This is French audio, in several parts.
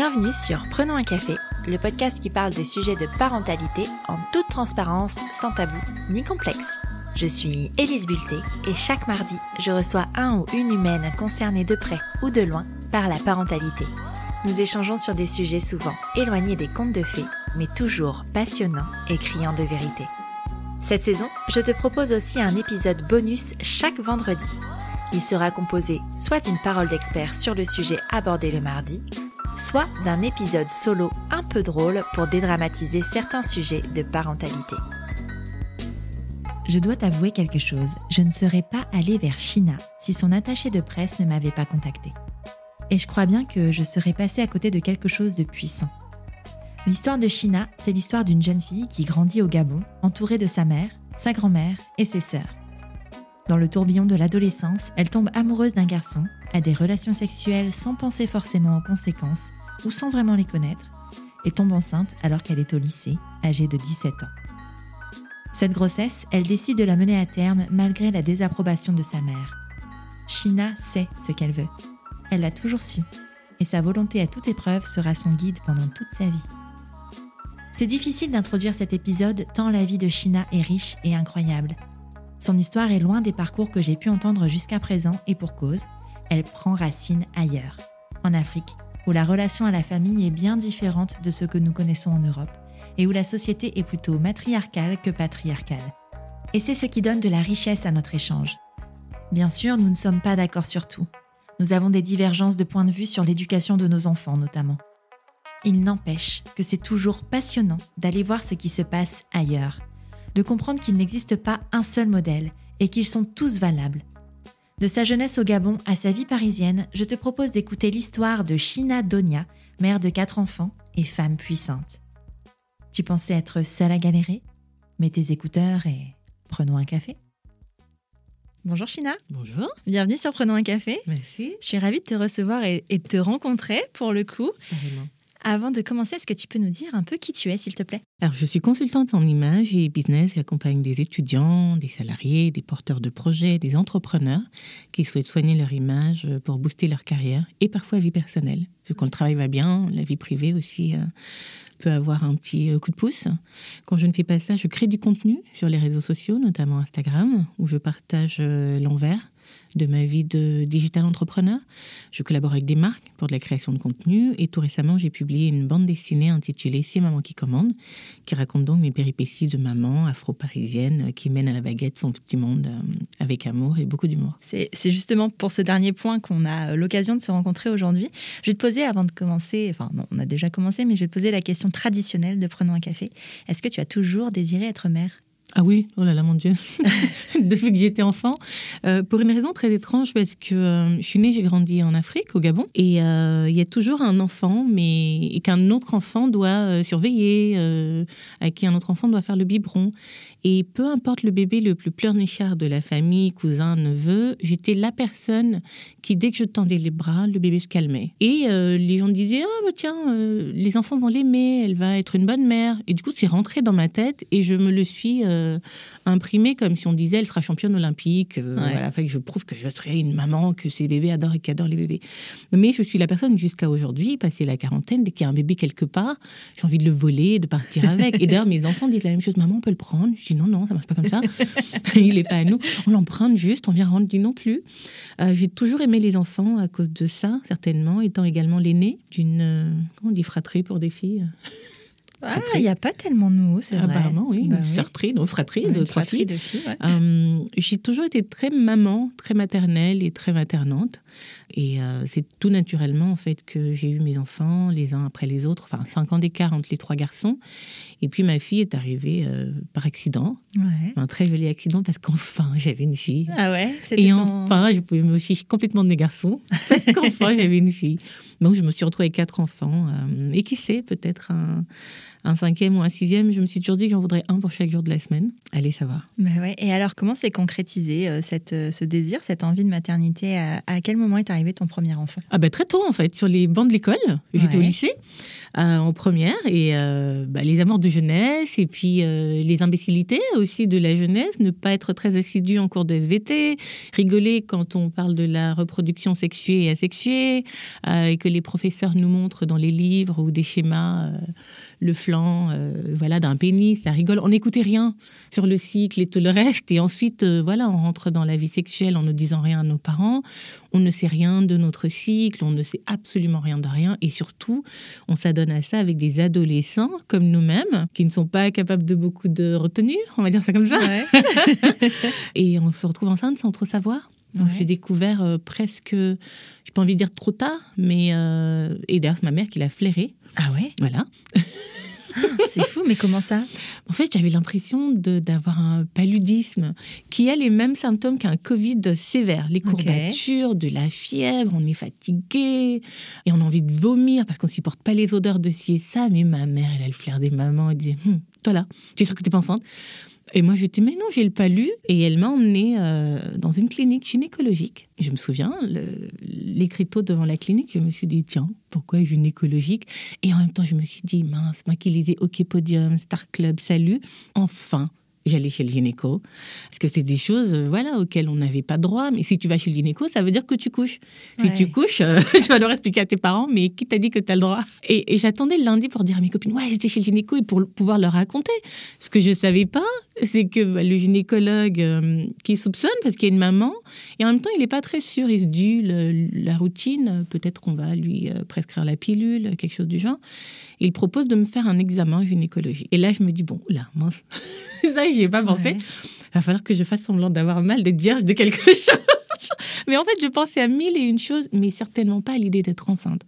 Bienvenue sur Prenons un café, le podcast qui parle des sujets de parentalité en toute transparence, sans tabou ni complexe. Je suis Élise Bulté et chaque mardi, je reçois un ou une humaine concernée de près ou de loin par la parentalité. Nous échangeons sur des sujets souvent éloignés des contes de fées, mais toujours passionnants et criants de vérité. Cette saison, je te propose aussi un épisode bonus chaque vendredi. Il sera composé soit d'une parole d'expert sur le sujet abordé le mardi, soit d'un épisode solo un peu drôle pour dédramatiser certains sujets de parentalité. Je dois t'avouer quelque chose, je ne serais pas allée vers China si son attaché de presse ne m'avait pas contacté. Et je crois bien que je serais passée à côté de quelque chose de puissant. L'histoire de China, c'est l'histoire d'une jeune fille qui grandit au Gabon, entourée de sa mère, sa grand-mère et ses sœurs. Dans le tourbillon de l'adolescence, elle tombe amoureuse d'un garçon, a des relations sexuelles sans penser forcément aux conséquences ou sans vraiment les connaître, et tombe enceinte alors qu'elle est au lycée, âgée de 17 ans. Cette grossesse, elle décide de la mener à terme malgré la désapprobation de sa mère. China sait ce qu'elle veut. Elle l'a toujours su, et sa volonté à toute épreuve sera son guide pendant toute sa vie. C'est difficile d'introduire cet épisode tant la vie de China est riche et incroyable. Son histoire est loin des parcours que j'ai pu entendre jusqu'à présent et pour cause, elle prend racine ailleurs, en Afrique, où la relation à la famille est bien différente de ce que nous connaissons en Europe et où la société est plutôt matriarcale que patriarcale. Et c'est ce qui donne de la richesse à notre échange. Bien sûr, nous ne sommes pas d'accord sur tout. Nous avons des divergences de point de vue sur l'éducation de nos enfants notamment. Il n'empêche que c'est toujours passionnant d'aller voir ce qui se passe ailleurs, de comprendre qu'il n'existe pas un seul modèle et qu'ils sont tous valables. De sa jeunesse au Gabon à sa vie parisienne, je te propose d'écouter l'histoire de China Donia, mère de quatre enfants et femme puissante. Tu pensais être seule à galérer? Mets tes écouteurs et prenons un café. Bonjour China. Bonjour. Bienvenue sur Prenons un café. Merci. Je suis ravie de te recevoir et, et de te rencontrer pour le coup. Avant de commencer, est-ce que tu peux nous dire un peu qui tu es, s'il te plaît? Alors, je suis consultante en images et business. J'accompagne des étudiants, des salariés, des porteurs de projets, des entrepreneurs qui souhaitent soigner leur image pour booster leur carrière et parfois vie personnelle. Que quand le travail va bien, la vie privée aussi euh, peut avoir un petit euh, coup de pouce. Quand je ne fais pas ça, je crée du contenu sur les réseaux sociaux, notamment Instagram, où je partage euh, l'envers de ma vie de digital entrepreneur. Je collabore avec des marques pour de la création de contenu et tout récemment, j'ai publié une bande dessinée intitulée C'est maman qui commande, qui raconte donc mes péripéties de maman afro-parisienne qui mène à la baguette son petit monde euh, avec amour et beaucoup d'humour. C'est justement pour ce dernier point qu'on a l'occasion de se rencontrer aujourd'hui. Je vais te poser avant de commencer, enfin non, on a déjà commencé, mais je vais te poser la question traditionnelle de Prenons un café. Est-ce que tu as toujours désiré être mère? Ah oui, oh là là, mon Dieu, depuis que j'étais enfant. Euh, pour une raison très étrange, parce que euh, je suis née, j'ai grandi en Afrique, au Gabon, et euh, il y a toujours un enfant, mais qu'un autre enfant doit surveiller, à qui un autre enfant doit faire le biberon. Et peu importe le bébé le plus pleurnichard de la famille, cousin, neveu, j'étais la personne qui, dès que je tendais les bras, le bébé se calmait. Et euh, les gens disaient, ah bah tiens, euh, les enfants vont l'aimer, elle va être une bonne mère. Et du coup, c'est rentré dans ma tête et je me le suis euh, imprimé comme si on disait, elle sera championne olympique. Ouais. voilà, fait que je prouve que je serai une maman, que ces bébés adorent et qui adorent les bébés. Mais je suis la personne jusqu'à aujourd'hui, passé la quarantaine, dès qu'il y a un bébé quelque part, j'ai envie de le voler, de partir avec. Et d'ailleurs, mes enfants disent la même chose, maman, on peut le prendre. Dis non, non, ça marche pas comme ça. Il n'est pas à nous. On l'emprunte juste, on vient rendre. Dis non plus. Euh, j'ai toujours aimé les enfants à cause de ça, certainement, étant également l'aîné d'une, euh, comment on dit, fratrie pour des filles. Ah, il n'y a pas tellement de mots, c'est vrai. Apparemment, oui. Bah une fratrie, donc fratrie Ouais, de trois fratrie filles. de filles. ouais. Euh, j'ai toujours été très maman, très maternelle et très maternante. Et euh, c'est tout naturellement, en fait, que j'ai eu mes enfants les uns après les autres, enfin, cinq ans d'écart entre les trois garçons. Et puis ma fille est arrivée euh, par accident, Ouais. un très joli accident, parce qu'enfin, j'avais une fille. Ah ouais, Et ton- enfin, je pouvais me ficher complètement de mes garçons, parce qu'enfin, j'avais une fille. Donc, je me suis retrouvée avec quatre enfants. euh, et qui sait, peut-être un, un cinquième ou un sixième, je me suis toujours dit que j'en voudrais un pour chaque jour de la semaine. Allez savoir. Bah ouais. Et alors, comment s'est concrétisé euh, cette, euh, ce désir, cette envie de maternité? À, à quel moment est arrivé ton premier enfant? Ah bah très tôt en fait, sur les bancs de l'école. J'étais au lycée. euh, en première et bah, les amours de jeunesse et puis les imbécilités aussi de la jeunesse, ne pas être très assidu en cours de SVT, rigoler quand on parle de la reproduction sexuée et asexuée et que les professeurs nous montrent dans les livres ou des schémas le flanc euh, voilà d'un pénis, ça rigole, on n'écoutait rien sur le cycle et tout le reste et ensuite euh, voilà on rentre dans la vie sexuelle en ne disant rien à nos parents, on ne sait rien de notre cycle, on ne sait absolument rien de rien et surtout on s'adonne à ça avec des adolescents comme nous-mêmes qui ne sont pas capables de beaucoup de retenue, on va dire ça comme ça, Ouais. et on se retrouve enceinte sans trop savoir. Ouais. j'ai découvert euh, presque, j'ai pas envie de dire trop tard, mais euh, et d'ailleurs c'est ma mère qui l'a flairé, Ah ouais voilà. C'est fou, mais comment ça? En fait, j'avais l'impression d'avoir un paludisme qui a les mêmes symptômes qu'un Covid sévère. Les courbatures, de la fièvre, on est fatigué et on a envie de vomir parce qu'on supporte pas les odeurs de ci et ça. Mais ma mère, elle a le flair des mamans. Elle disait Hum, Toi là, tu es sûre que t'es pas enceinte? Et moi, je dis Mais non, j'ai le palu. Et elle m'a emmenée euh, dans une clinique gynécologique. Je me souviens, l'écriteau devant la clinique, je me suis dit Tiens, pourquoi gynécologique? Et en même temps, je me suis dit Mince, moi qui lisais OK Podium, Star Club, Salut, enfin j'allais chez le gynéco. Parce que c'est des choses euh, voilà, auxquelles on n'avait pas droit. Mais si tu vas chez le gynéco, ça veut dire que tu couches. Si Ouais. tu couches, euh, tu vas leur expliquer à tes parents, mais qui t'a dit que tu as le droit? Et, et j'attendais le lundi pour dire à mes copines, ouais, j'étais chez le gynéco et pour pouvoir leur raconter. Ce que je savais pas, c'est que bah, le gynécologue euh, qui soupçonne, parce qu'il y a une maman, et en même temps, il n'est pas très sûr. Il se dit, le- la routine, peut-être qu'on va lui prescrire la pilule, quelque chose du genre. Il propose de me faire un examen gynécologique. Et là, je me dis, bon, là, mince. ça, j'y ai pas pensé. Ouais. Il va falloir que je fasse semblant d'avoir mal, d'être vierge de quelque chose. mais en fait, je pensais à mille et une choses, mais certainement pas à l'idée d'être enceinte.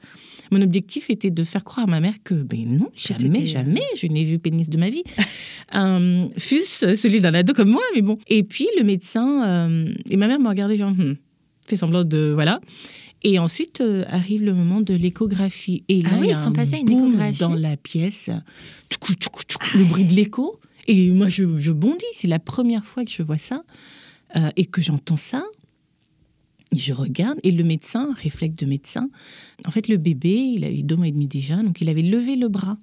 Mon objectif était de faire croire à ma mère que, ben non, jamais, euh, jamais, je n'ai vu pénis de ma vie. euh, fût-ce celui d'un ado comme moi, mais bon. Et puis, le médecin, euh, et ma mère m'a regardé genre, Hmm, fait semblant de, voilà. Et ensuite euh, arrive le moment de l'échographie. Et là, Ah oui, il y ils a sont un passés à une échographie. dans la pièce. Le bruit de l'écho. Et moi, je, je bondis. C'est la première fois que je vois ça euh, et que j'entends ça. Je regarde et le médecin, réflexe de médecin, en fait, le bébé, il avait deux mois et demi déjà, donc il avait levé le bras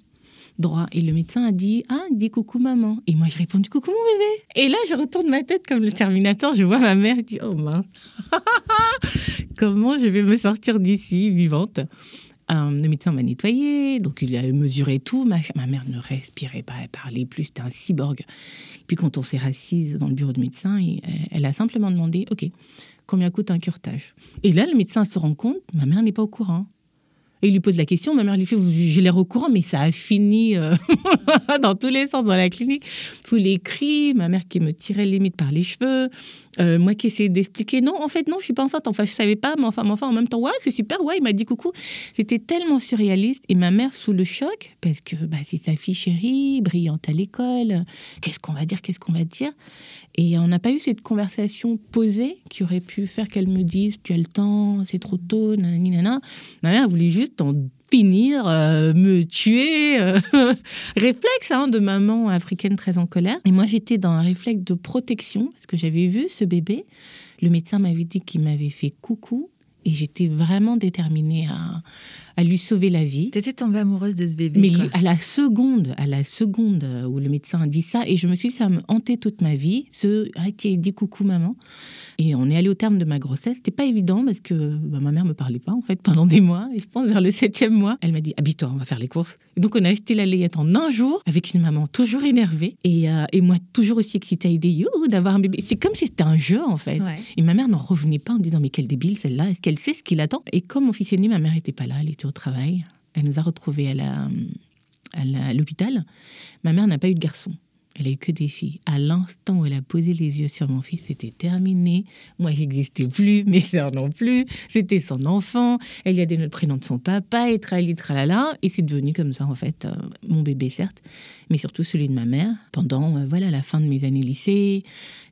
droit. Et le médecin a dit Ah, dis coucou maman. Et moi, je réponds Coucou mon bébé. Et là, je retourne ma tête comme le Terminator. Je vois ma mère qui dit Oh mince, comment je vais me sortir d'ici vivante Euh, le médecin m'a nettoyé, donc il a mesuré tout. Ma, ma mère ne respirait pas, elle parlait plus, c'était un cyborg. Puis quand on s'est rassise dans le bureau de médecin, il- elle a simplement demandé Ok, combien coûte un curetage? Et là, le médecin se rend compte ma mère n'est pas au courant. Et il lui pose la question, ma mère lui fait J'ai l'air au courant, mais ça a fini euh, dans tous les sens dans la clinique, sous les cris, ma mère qui me tirait limite par les cheveux, euh, moi qui essayais d'expliquer Non, en fait, non, je suis pas enceinte, enfin, je savais pas, mais enfin, enfin en même temps, ouais, c'est super, ouais, il m'a dit coucou. C'était tellement surréaliste, et ma mère sous le choc, parce que bah, c'est sa fille chérie, brillante à l'école, qu'est-ce qu'on va dire, qu'est-ce qu'on va dire? Et on n'a pas eu cette conversation posée qui aurait pu faire qu'elle me dise Tu as le temps, c'est trop tôt, nanana. Ma mère voulait juste en finir, euh, me tuer. euh, réflexe hein, de maman africaine très en colère. Et moi, j'étais dans un réflexe de protection parce que j'avais vu ce bébé. Le médecin m'avait dit qu'il m'avait fait coucou. Et j'étais vraiment déterminée à, à lui sauver la vie. T'étais tombée amoureuse de ce bébé. Mais quoi. à la seconde, à la seconde où le médecin a dit ça, et je me suis dit, ça me hantait toute ma vie, ce ah, dis coucou maman. Et on est allé au terme de ma grossesse. C'était pas évident parce que bah, ma mère me parlait pas en fait pendant des mois. Et je pense vers le septième mois, elle m'a dit habille-toi, on va faire les courses. Et donc on a acheté la layette en un jour avec une maman toujours énervée et, euh, et moi toujours aussi excitée à l'idée d'avoir un bébé. C'est comme si c'était un jeu en fait. Ouais. Et ma mère n'en revenait pas en disant mais quelle débile celle-là, est-ce qu'elle sait ce qu'il attend? Et comme mon fils est né, ma mère n'était pas là, elle était au travail. Elle nous a retrouvés la- à l'hôpital. Ma mère n'a pas eu de garçon. Elle a eu que des filles. À l'instant où elle a posé les yeux sur mon fils, c'était terminé. Moi, j'existais plus, mes sœurs non plus. C'était son enfant. Elle lui a donné le prénom de son papa, et trali, tralala. Et c'est devenu comme ça, en fait, euh, mon bébé, certes, mais surtout celui de ma mère. Pendant, euh, voilà, la fin de mes années lycée.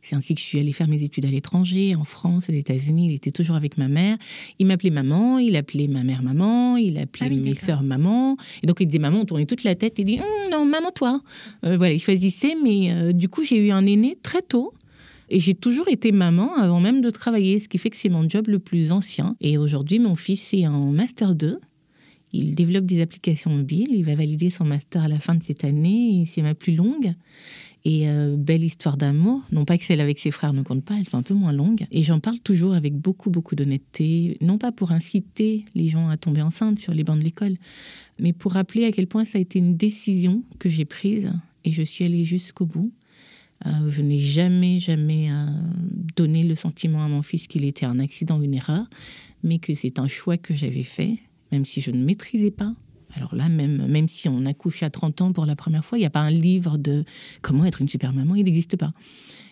C'est ainsi que je suis allée faire mes études à l'étranger, en France, aux États-Unis. Il était toujours avec ma mère. Il m'appelait maman, il appelait ma mère maman, il appelait Ah oui, mes sœurs maman. Et donc il disait maman, on tournait toute la tête. Il dit Hum, maman, toi. Euh, voilà, il choisissait. Mais euh, du coup, j'ai eu un aîné très tôt. Et j'ai toujours été maman avant même de travailler, ce qui fait que c'est mon job le plus ancien. Et aujourd'hui, mon fils est en Master 2. Il développe des applications mobiles. Il va valider son master à la fin de cette année. C'est ma plus longue. Et euh, belle histoire d'amour. Non pas que celle avec ses frères ne compte pas, elles sont un peu moins longues. Et j'en parle toujours avec beaucoup, beaucoup d'honnêteté. Non pas pour inciter les gens à tomber enceintes sur les bancs de l'école, mais pour rappeler à quel point ça a été une décision que j'ai prise. Et je suis allée jusqu'au bout. Euh, je n'ai jamais, jamais euh, donné le sentiment à mon fils qu'il était un accident une erreur, mais que c'est un choix que j'avais fait, même si je ne maîtrisais pas. Alors là, même, même si on accouche à 30 ans pour la première fois, il n'y a pas un livre de comment être une super maman, il n'existe pas.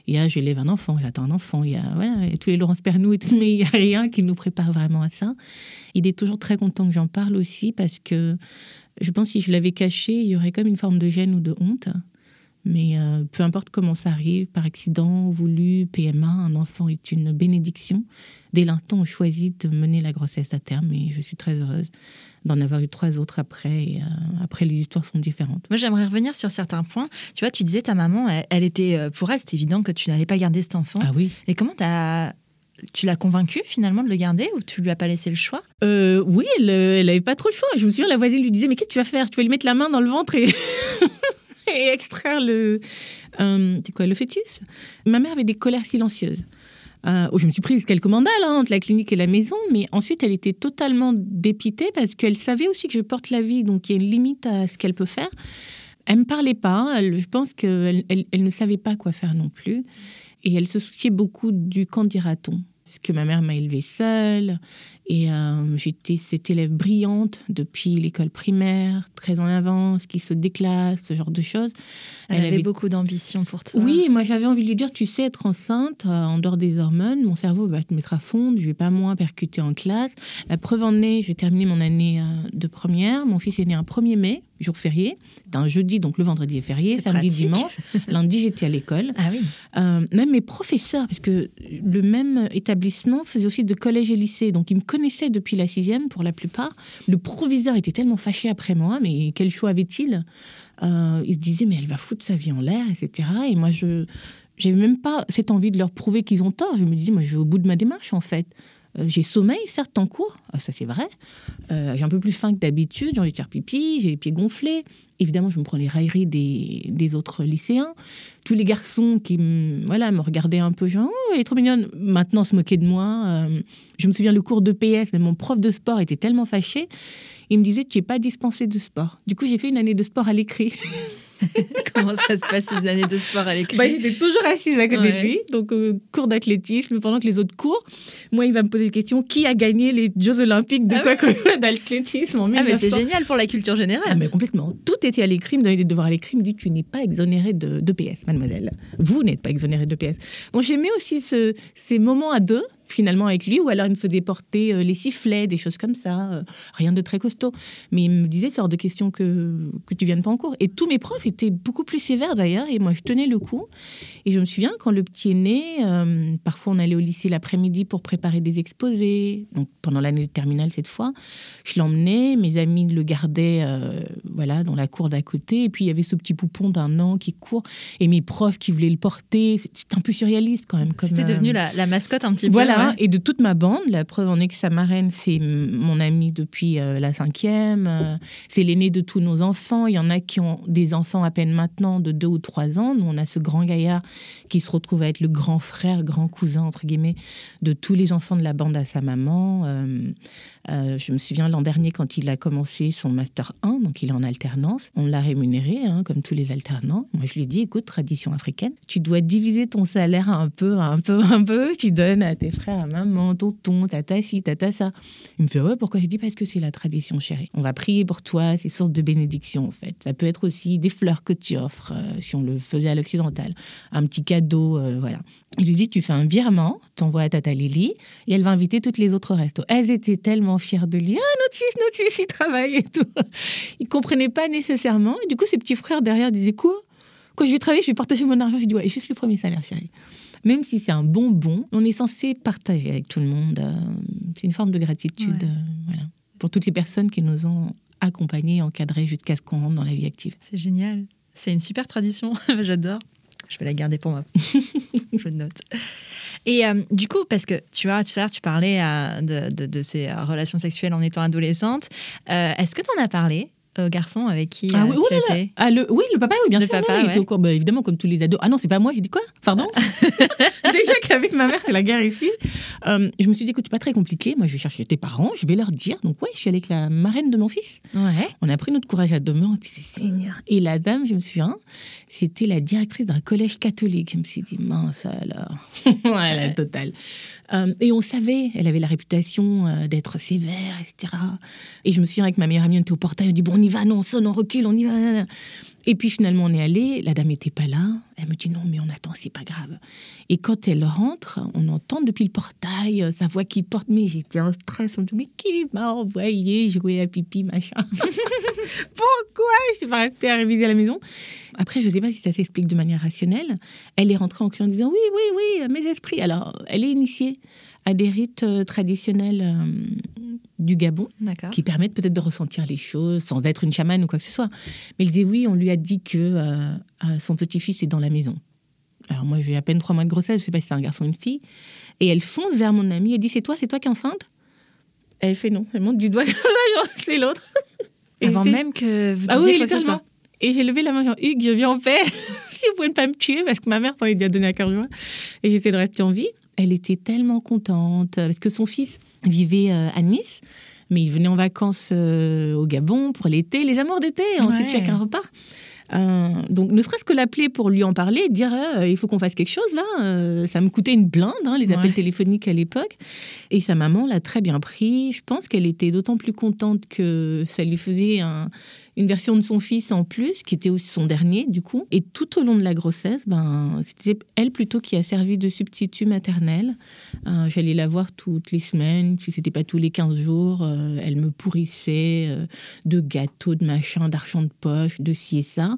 Il y a j'élève un enfant, j'attends un enfant, il y a, voilà, tous les Laurence Pernou et tout, mais il n'y a rien qui nous prépare vraiment à ça. Il est toujours très content que j'en parle aussi parce que je pense que si je l'avais caché, il y aurait comme une forme de gêne ou de honte. Mais euh, peu importe comment ça arrive, par accident, voulu, PMA, un enfant est une bénédiction. Dès l'instant on choisit de mener la grossesse à terme, et je suis très heureuse d'en avoir eu trois autres après. Et, euh, après, les histoires sont différentes. Moi, j'aimerais revenir sur certains points. Tu vois, tu disais ta maman, elle, elle était euh, pour elle, c'était évident que tu n'allais pas garder cet enfant. Ah oui Et comment t'as tu l'as convaincue finalement de le garder ou tu lui as pas laissé le choix? Euh, oui, elle, euh, elle avait pas trop le choix. Je me souviens, la voisine lui disait, mais qu'est-ce que tu vas faire? Tu vas lui mettre la main dans le ventre et, et extraire le, euh, c'est quoi, le fœtus? Ma mère avait des colères silencieuses. Euh, oh, je me suis prise quelques mandales hein, entre la clinique et la maison, mais ensuite elle était totalement dépitée parce qu'elle savait aussi que je porte la vie, donc il y a une limite à ce qu'elle peut faire. Elle me parlait pas. je pense qu'elle elle, ne savait pas quoi faire non plus, et elle se souciait beaucoup du qu'en dira-t-on. Parce que ma mère m'a élevée seule, et euh, j'étais cette élève brillante depuis l'école primaire, très en avance, qui se déclasse, ce genre de choses. Elle, Elle avait, avait- beaucoup d'ambition pour toi. Oui, moi j'avais envie de lui dire, tu sais, être enceinte, euh, en dehors des hormones, mon cerveau va te mettre à fond, je vais pas moins percuter en classe. La preuve en est, j'ai terminé mon année euh, de première, mon fils est né un 1er mai, jour férié. C'était un jeudi, donc le vendredi est férié, C'est samedi, pratique. dimanche. Lundi, j'étais à l'école. Ah oui. Euh, même mes professeurs, parce que le même établissement faisait aussi de collège et lycée, donc ils me connaissaient depuis la sixième pour la plupart. Le proviseur était tellement fâché après moi, mais quel choix avait-il? Euh, Il se disait, mais elle va foutre sa vie en l'air, etc. Et moi, je j'avais même pas cette envie de leur prouver qu'ils ont tort. Je me dis, moi, je vais au bout de ma démarche, en fait. Euh, j'ai sommeil, certes, en cours, Ah, ça c'est vrai. Euh, j'ai un peu plus faim que d'habitude, j'ai envie de faire pipi, j'ai les pieds gonflés. Évidemment, je me prends les railleries des, des autres lycéens. Tous les garçons qui voilà, me regardaient un peu, genre, oh, elle est trop mignonne, maintenant se moquaient de moi. Euh, je me souviens, le cours de PS, même mon prof de sport était tellement fâché. Il me disait, tu n'es pas dispensé de sport. Du coup, j'ai fait une année de sport à l'écrit. Comment ça se passe une année de sport à l'écrit Bah, j'étais toujours assise à côté Ouais. de lui, donc euh, cours d'athlétisme, pendant que les autres courent. Moi, il va me poser des questions. Qui a gagné les Jeux Olympiques de Ah quoi soit d'athlétisme en Ah mais 1900 c'est génial pour la culture Ah, générale. mais complètement. Tout était à l'écrit, me donnait des devoirs à l'écrit, il me dit Tu n'es pas exonérée de, de PS, mademoiselle. Vous n'êtes pas exonérée de PS. Donc j'aimais aussi ce- ces moments à deux, finalement, avec lui, ou alors il me faisait porter euh, les sifflets, des choses comme ça, euh, rien de très costaud. Mais il me disait C'est hors de question que, que tu viennes pas en cours. Et tous mes profs étaient beaucoup plus sévères d'ailleurs, et moi je tenais le coup. Et je me souviens, quand le petit est né, euh, parfois on allait au lycée l'après-midi pour préparer des exposés, donc pendant l'année de terminale cette fois. Je l'emmenais, mes amis le gardaient voilà, dans la cour d'à côté, et puis il y avait ce petit poupon d'un an qui court, et mes profs qui voulaient le porter. C'était un peu surréaliste quand même. C'était devenu la, la mascotte un petit peu. voilà, ouais. et de toute ma bande, la preuve en est que sa marraine, c'est mon amie depuis euh, la cinquième, euh, c'est l'aîné de tous nos enfants. Il y en a qui ont des enfants à peine maintenant de deux ou trois ans. Nous, on a ce grand gaillard qui se retrouve à être le grand frère, grand cousin, entre guillemets, de tous les enfants de la bande à sa maman. Euh, euh, je me souviens l'an dernier, quand il a commencé son Master 1, donc il est en alternance, on l'a rémunéré, hein, comme tous les alternants. Moi, je lui ai dit, écoute, tradition africaine, tu dois diviser ton salaire un peu, un peu, un peu. Tu donnes à tes frères, à maman, tonton, tata ci, tata ça. Il me fait, ouais, pourquoi? Je dis, parce que c'est la tradition, chérie. On va prier pour toi, c'est sorte de bénédiction, en fait. Ça peut être aussi des fleurs que tu offres, euh, si on le faisait à l'occidental. Un petit cadeau, euh, voilà. Il lui dit, tu fais un virement, t'envoies à Tata Lily, et elle va inviter toutes les autres restos. Elles étaient tellement fières de lui. Ah, notre fils, notre fils, il travaille et tout. Il comprenait pas nécessairement. Et du coup, ses petits frères derrière disaient, quoi? Quand je vais travailler, je vais partager mon argent. Je dis, ouais, juste le premier salaire, chérie. Même si c'est un bonbon, on est censé partager avec tout le monde. Euh, c'est une forme de gratitude, Ouais. euh, voilà. Pour toutes les personnes qui nous ont accompagnés, encadrés jusqu'à ce qu'on rentre dans la vie active. C'est génial. C'est une super tradition. J'adore. Je vais la garder pour moi. Je note. Et euh, du coup, parce que tu vois, tout à l'heure, tu parlais euh, de, de- de ces relations sexuelles en étant adolescente. Euh, Est-ce que tu en as parlé aux garçons avec qui Ah euh, oui, tu oh là là. étais Ah, le, oui, le papa, oui, bien Le sûr. non, papa, il était ouais. au bah, évidemment, comme tous les ados. Ah non, c'est pas moi. J'ai dit quoi? Pardon? Déjà qu'avec ma mère, c'est la guerre ici. Euh, je me suis dit, écoute, c'est pas très compliqué. Moi, je vais chercher tes parents, je vais leur dire. Donc, ouais, je suis allée avec la marraine de mon fils. Ouais. On a pris notre courage à deux mains. On disait, Seigneur. Et la dame, je me souviens, c'était la directrice d'un collège catholique. Je me suis dit, mince alors. ouais, la totale. Euh, et on savait, elle avait la réputation euh, d'être sévère, etc. Et je me souviens avec ma meilleure amie, on était au portail, on dit, bon, on y va, non, on sonne, on recule, on y va. Et puis finalement, on est allé, la dame n'était pas là. Elle me dit, non, mais on attend, c'est pas grave. Et quand elle rentre, on entend depuis le portail euh, sa voix qui porte, mais j'étais en stress. On me dit, mais qui m'a envoyé jouer à pipi, machin? Pourquoi je suis pas restée à réviser à la maison? Après, je sais pas si ça s'explique de manière rationnelle. Elle est rentrée en criant en disant oui, oui, oui, mes esprits. Alors, elle est initiée à des rites euh, traditionnels euh, du Gabon qui permettent peut-être de ressentir les choses sans être une chamane ou quoi que ce soit. Mais elle dit oui, on lui a dit que euh, son petit-fils est dans la maison. Alors moi, j'ai à peine trois mois de grossesse, je ne sais pas si c'est un garçon ou une fille. Et elle fonce vers mon amie et dit c'est toi, c'est toi qui es enceinte? Elle fait non, elle monte du doigt, c'est l'autre. Avant même que vous disiez ah oui, quoi que ce soit. Et j'ai levé la main, genre, Hugues, je viens en paix. si vous pouvez pas me tuer, parce que ma mère m'avait déjà donné à cœur joie. Et j'essaie de rester en vie. Elle était tellement contente, parce que son fils vivait euh, à Nice, mais il venait en vacances euh, au Gabon pour l'été, les amours d'été, ensuite Ouais. chacun repart. Euh, donc, ne serait-ce que l'appeler pour lui en parler, dire euh, il faut qu'on fasse quelque chose là, euh, ça me coûtait une blinde, hein, les appels téléphoniques à l'époque. Et sa maman l'a très bien pris. Je pense qu'elle était d'autant plus contente que ça lui faisait un- une version de son fils en plus, qui était aussi son dernier du coup. Et tout au long de la grossesse, ben, c'était elle plutôt qui a servi de substitut maternel. Euh, J'allais la voir toutes les semaines, si c'était pas tous les 15 jours. euh, elle me pourrissait euh, de gâteaux, de machin, d'argent de poche, de ci et ça.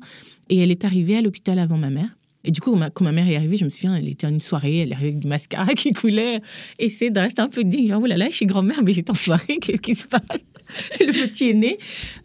Et elle est arrivée à l'hôpital avant ma mère. Et du coup, quand ma, mère est arrivée, je me souviens, elle était en une soirée, elle arrivée avec du mascara qui coulait. Et c'est rester un peu digne. Genre, oh là là, je suis grand-mère, mais j'étais en soirée, qu'est-ce qui se passe? Le petit est né.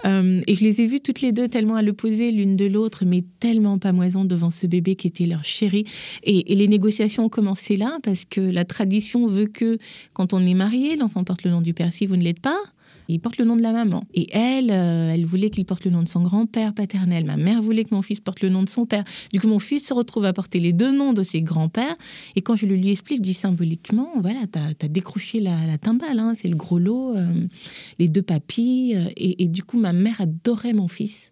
Euh, et je les ai vues toutes les deux tellement à l'opposé l'une de l'autre, mais tellement pamoison devant ce bébé qui était leur chéri. Et, et les négociations ont commencé là, parce que la tradition veut que quand on est marié, l'enfant porte le nom du père. Si vous ne l'êtes pas, il porte le nom de la maman. Et elle, euh, elle voulait qu'il porte le nom de son grand-père paternel. Ma mère voulait que mon fils porte le nom de son père. Du coup, mon fils se retrouve à porter les deux noms de ses grands-pères. Et quand je le lui explique, je dis symboliquement, voilà, t'as as décroché la, la timbale, hein, c'est le gros lot, euh, les deux papis. euh, et, et du coup, ma mère adorait mon fils,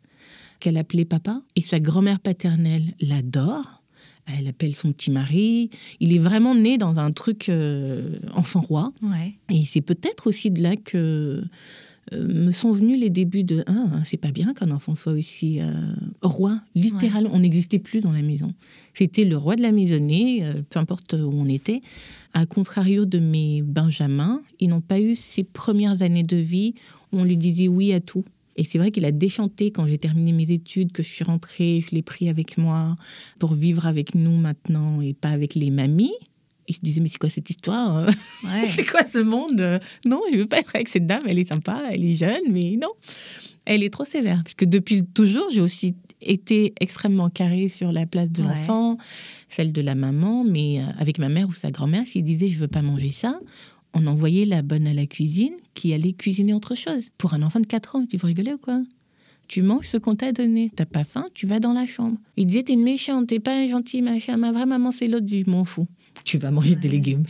qu'elle appelait papa. Et sa grand-mère paternelle l'adore. Elle appelle son petit mari. Il est vraiment né dans un truc euh, enfant roi. Ouais. Et c'est peut-être aussi de là que euh, me sont venus les débuts de ah c'est pas bien qu'un enfant soit aussi euh, roi littéralement on n'existait plus dans la maison c'était le roi de la maisonnée peu importe où on était à contrario de mes benjamins ils n'ont pas eu ces premières années de vie où on lui disait oui à tout et c'est vrai qu'il a déchanté quand j'ai terminé mes études, que je suis rentrée, je l'ai pris avec moi pour vivre avec nous maintenant et pas avec les mamies. Il se disait, mais c'est quoi cette histoire euh? Ouais. c'est quoi ce monde Euh, Non, je veux pas être avec cette dame. Elle est sympa, elle est jeune, mais non. Elle est trop sévère. Parce que depuis toujours, j'ai aussi été extrêmement carrée sur la place de Ouais. l'enfant, celle de la maman, mais euh, avec ma mère ou sa grand-mère, s'il disait, je veux pas manger ça, on envoyait la bonne à la cuisine qui allait cuisiner autre chose. Pour un enfant de 4 ans, tu vous rigolez ou quoi? Tu manges ce qu'on t'a donné. T'as pas faim, tu vas dans la chambre. Il disait, t'es une méchante, t'es pas un gentil, machin. Ma vraie maman, c'est l'autre, je m'en fous. Tu vas manger des légumes.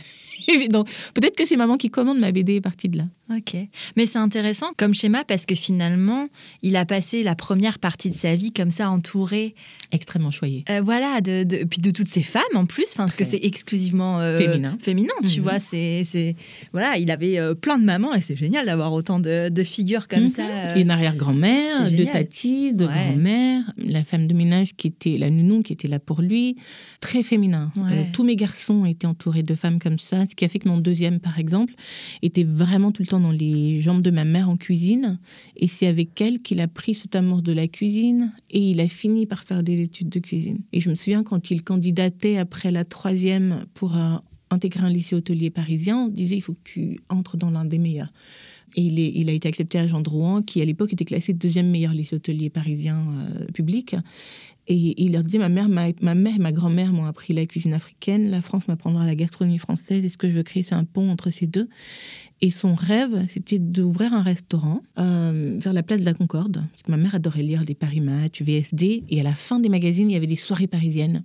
Donc, peut-être que c'est maman qui commande ma BD est partie de là. Ok. Mais c'est intéressant comme schéma parce que finalement, il a passé la première partie de sa vie comme ça, entouré. Extrêmement choyé. Euh, voilà, de, de, puis de toutes ces femmes en plus, parce que c'est exclusivement euh, féminin. féminin. tu Mhm. vois. C'est, voilà, il avait euh, plein de mamans et c'est génial d'avoir autant de, de figures comme Mhm. ça. une arrière-grand-mère, c'est de génial. tati, de Ouais. grand-mère, la femme de ménage qui était, la nounou qui était là pour lui, très féminin. Ouais. Tous mes garçons étaient entourés de femmes comme ça, ce qui a fait que mon deuxième, par exemple, était vraiment tout le temps dans les jambes de ma mère en cuisine. Et c'est avec elle qu'il a pris cet amour de la cuisine et il a fini par faire des études de cuisine. Et je me souviens quand il candidatait après la troisième pour euh, intégrer un lycée hôtelier parisien, on disait il faut que tu entres dans l'un des meilleurs. Et il, a été accepté à Jean Drouin, qui à l'époque était classé deuxième meilleur lycée hôtelier parisien euh, public. Et il leur disait ma mère, ma, ma mère et ma grand-mère m'ont appris la cuisine africaine, la France m'apprendra la gastronomie française. Et ce que je veux créer, c'est un pont entre ces deux. Et son rêve, c'était d'ouvrir un restaurant euh, vers la place de la Concorde. Parce que ma mère adorait lire les Paris Match, VSD. Et à la fin des magazines, il y avait des soirées parisiennes.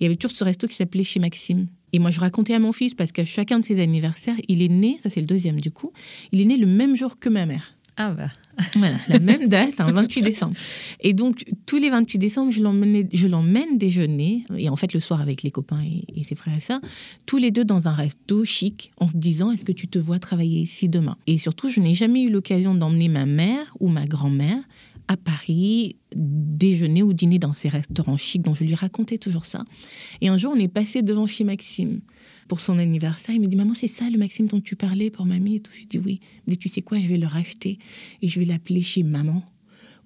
Il y avait toujours ce resto qui s'appelait Chez Maxime. Et moi, je racontais à mon fils, parce qu'à chacun de ses anniversaires, il est né, ça c'est le deuxième du coup, il est né le même jour que ma mère. Ah bah. Voilà, la même date, un 28 décembre. Et donc, tous les 28 décembre, je l'emmène, je l'emmène déjeuner, et en fait, le soir avec les copains et, et ses frères et sœurs, tous les deux dans un resto chic, en se disant Est-ce que tu te vois travailler ici demain? Et surtout, je n'ai jamais eu l'occasion d'emmener ma mère ou ma grand-mère à Paris déjeuner ou dîner dans ces restaurants chics, dont je lui racontais toujours ça. Et un jour, on est passé devant chez Maxime pour son anniversaire. Il me dit Maman, c'est ça le Maxime dont tu parlais pour mamie et tout. Je dis Oui. Il me dit Tu sais quoi, je vais le racheter et je vais l'appeler chez maman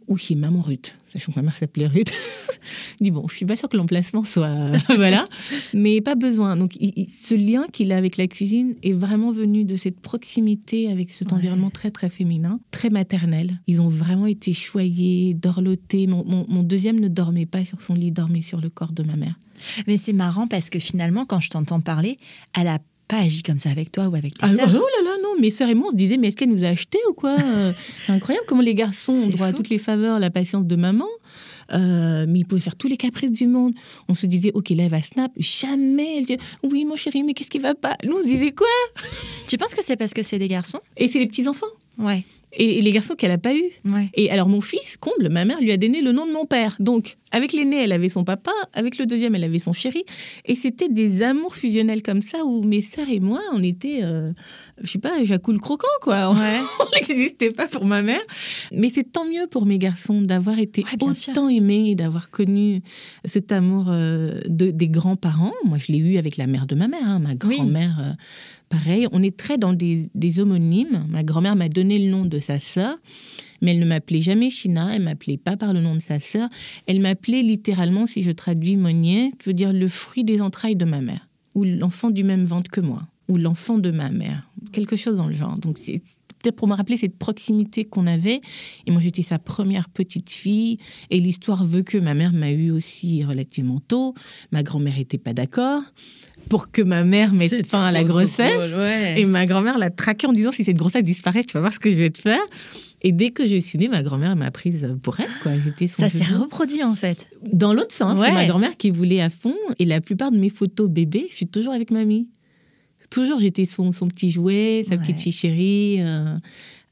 ou chez maman Ruth. Sachant que ma mère s'appelait Ruth. je dis Bon, je suis pas sûre que l'emplacement soit. voilà. Mais pas besoin. Donc, il- il- ce lien qu'il a avec la cuisine est vraiment venu de cette proximité avec cet Ouais. environnement très, très féminin, très maternel. Ils ont vraiment été choyés, dorlotés. Mon, mon- mon deuxième ne dormait pas sur son lit, dormait sur le corps de ma mère. Mais c'est marrant parce que finalement, quand je t'entends parler, elle a pas agi comme ça avec toi ou avec tes Ah, oh là là, non, mes sœurs et moi, on se disait, mais est-ce qu'elle nous a achetés ou quoi C'est incroyable comment les garçons ont droit à toutes les faveurs, la patience de maman. Euh, mais ils pouvaient faire tous les caprices du monde. On se disait, ok, là, elle va snap. Jamais elle dit, oui, mon chéri, mais qu'est-ce qui va pas? Nous, on se disait quoi? Tu penses que c'est parce que c'est des garçons? Et c'est les petits-enfants. Ouais, Et, les garçons qu'elle n'a pas eu. ouais. Et alors, mon fils, comble, ma mère lui a donné le nom de mon père. Donc, avec l'aîné, elle avait son papa. Avec le deuxième, elle avait son chéri. Et c'était des amours fusionnels comme ça où mes sœurs et moi, on était, euh, je sais pas, Jacoul croquant, quoi. Ouais. on n'existait pas pour ma mère. Mais c'est tant mieux pour mes garçons d'avoir été Ouais, sûr. autant aimés, d'avoir connu cet amour euh, de, des grands-parents. Moi, je l'ai eu avec la mère de ma mère, hein, ma Oui. grand-mère. euh, pareil, on est très dans des, homonymes. Ma grand-mère m'a donné le nom de sa sœur. Mais elle ne m'appelait jamais China, elle m'appelait pas par le nom de sa sœur. Elle m'appelait littéralement, si je traduis Monnier, qui veut dire le fruit des entrailles de ma mère, ou l'enfant du même ventre que moi, ou l'enfant de ma mère, quelque chose dans le genre. Donc c'est peut-être pour me rappeler cette proximité qu'on avait. Et moi j'étais sa première petite fille, et l'histoire veut que ma mère m'a eu aussi relativement tôt. Ma grand-mère était pas d'accord pour que ma mère mette fin à la grossesse. drôle, ouais. Et ma grand-mère l'a traqué en disant si cette grossesse disparaît, tu vas voir ce que je vais te faire. Et dès que je suis née, ma grand-mère m'a prise pour elle. Quoi. Ça s'est reproduit en fait. Dans l'autre sens, Ouais. c'est ma grand-mère qui voulait à fond. Et la plupart de mes photos bébés, je suis toujours avec mamie. Toujours, j'étais son, son petit jouet, sa Ouais. petite fille chérie. euh,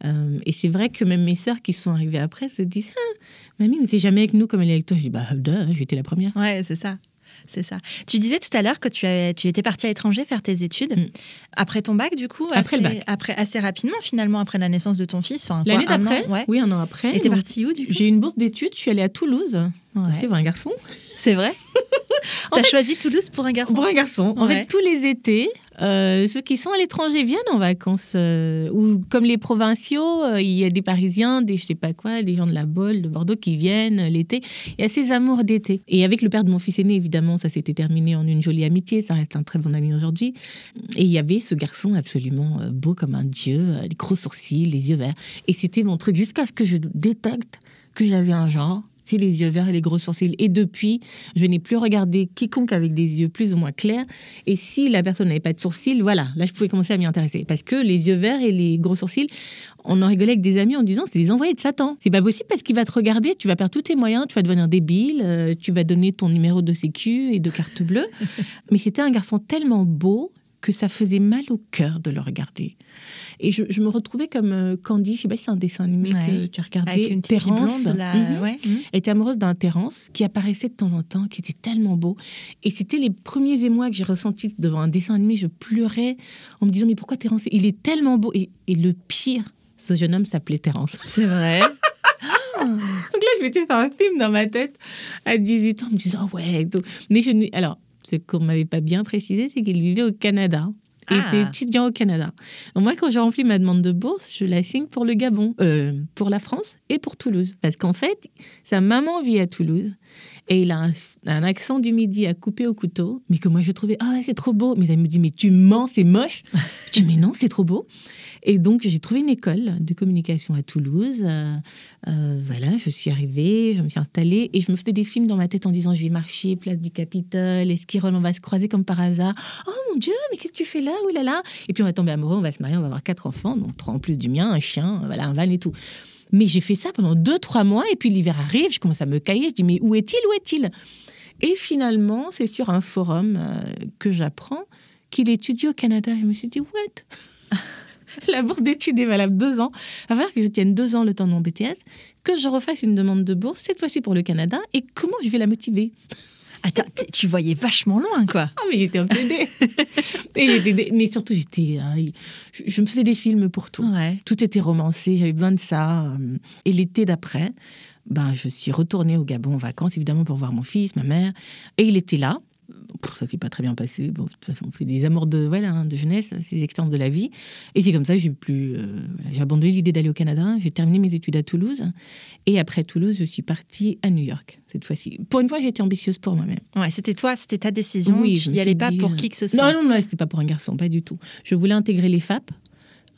euh, et c'est vrai que même mes sœurs qui sont arrivées après se disent ah, Mamie n'était jamais avec nous comme elle est avec toi. Je dis Bah, j'étais la première. Ouais, c'est ça. C'est ça. Tu disais tout à l'heure que tu, tu étais partie à l'étranger faire tes études. Mm. Après ton bac, du coup Après assez, le bac. après, assez rapidement, finalement, après la naissance de ton fils. L'année un an, d'après, ouais. oui, un an après. Et t'es partie où, du coup J'ai eu une bourse d'études, je suis allée à Toulouse. Ouais. C'est vrai, un garçon. C'est vrai T'as fait- choisi Toulouse pour un garçon? Pour un garçon. En Ouais. fait, tous les étés, euh, ceux qui sont à l'étranger viennent en vacances. euh, ou comme les provinciaux, euh, il y a des Parisiens, des je sais pas quoi, des gens de la Bolle, de Bordeaux qui viennent l'été. Il y a ces amours d'été. Et avec le père de mon fils aîné, évidemment, ça s'était terminé en une jolie amitié. Ça reste un très bon ami aujourd'hui. Et il y avait ce garçon absolument beau comme un dieu, les gros sourcils, les yeux verts. Et c'était mon truc jusqu'à ce que je détecte que j'avais un genre c'est les yeux verts et les gros sourcils. Et depuis, je n'ai plus regardé quiconque avec des yeux plus ou moins clairs. Et si la personne n'avait pas de sourcils, voilà, là, je pouvais commencer à m'y intéresser. Parce que les yeux verts et les gros sourcils, on en rigolait avec des amis en disant c'est des envoyés de Satan. C'est pas possible parce qu'il va te regarder, tu vas perdre tous tes moyens, tu vas devenir débile, euh, tu vas donner ton numéro de sécu et de carte bleue. Mais c'était un garçon tellement beau que ça faisait mal au cœur de le regarder. Et je, me retrouvais comme euh, Candy, je sais pas si c'est un dessin animé que tu as regardé. Avec une Terrence, blonde, mhm. ouais. Mhm. était amoureuse d'un Terrence qui apparaissait de temps en temps, qui était tellement beau. Et c'était les premiers émois que j'ai ressentis devant un dessin animé. Je pleurais en me disant, mais pourquoi Terrence? Il est tellement beau. Et, le pire, ce jeune homme s'appelait Terrence. C'est vrai. Donc là, je m'étais fait un film dans ma tête à 18 ans, en me disant, ouais. Mais je Alors, ce qu'on m'avait pas bien précisé, c'est qu'il vivait au Canada. Il était ah. étudiant au Canada. Donc moi, quand j'ai rempli ma demande de bourse, je la signe pour le Gabon, euh, pour la France et pour Toulouse. Parce qu'en fait, sa maman vit à Toulouse et il a un, accent du midi à couper au couteau, mais que moi je trouvais, ah, c'est trop beau. Mais elle me dit, mais tu mens, c'est moche. je dis, mais non, c'est trop beau. Et donc, j'ai trouvé une école de communication à Toulouse. Euh, euh, voilà, je suis arrivée, je me suis installée et je me faisais des films dans ma tête en disant je vais marcher, place du Capitole, Esquirol, on va se croiser comme par hasard. Oh mon Dieu, mais qu'est-ce que tu fais là? Oh là là Et puis on va tomber amoureux, on va se marier, on va avoir quatre enfants, donc trois en plus du mien, un chien, voilà, un van et tout. Mais j'ai fait ça pendant deux, trois mois et puis l'hiver arrive, je commence à me cailler, je dis mais où est-il, où est-il? Et finalement, c'est sur un forum euh, que j'apprends qu'il étudie au Canada. Je me suis dit, what? la bourse d'études est valable deux ans. Il va falloir que je tienne deux ans le temps de mon BTS, que je refasse une demande de bourse, cette fois-ci pour le Canada, et comment je vais la motiver Attends, tu voyais vachement loin, quoi. Ah, mais il était un peu mais surtout, j'étais, euh, je, me faisais des films pour tout. Tout était romancé, j'avais besoin de ça. Euh, et l'été d'après, ben, je suis retournée au Gabon en vacances, évidemment, pour voir mon fils, ma mère. Et il était là ça s'est pas très bien passé. Bon, de toute façon, c'est des amours de, voilà, hein, de jeunesse, c'est des expériences de la vie. Et c'est comme ça que j'ai plus, euh, j'ai abandonné l'idée d'aller au Canada. J'ai terminé mes études à Toulouse. Et après Toulouse, je suis partie à New York, cette fois-ci. Pour une fois, j'ai été ambitieuse pour moi-même. Ouais, c'était toi, c'était ta décision. Oui, je n'y allais pas pour qui que ce soit. Non, non, non, c'était pas pour un garçon, pas du tout. Je voulais intégrer les FAP,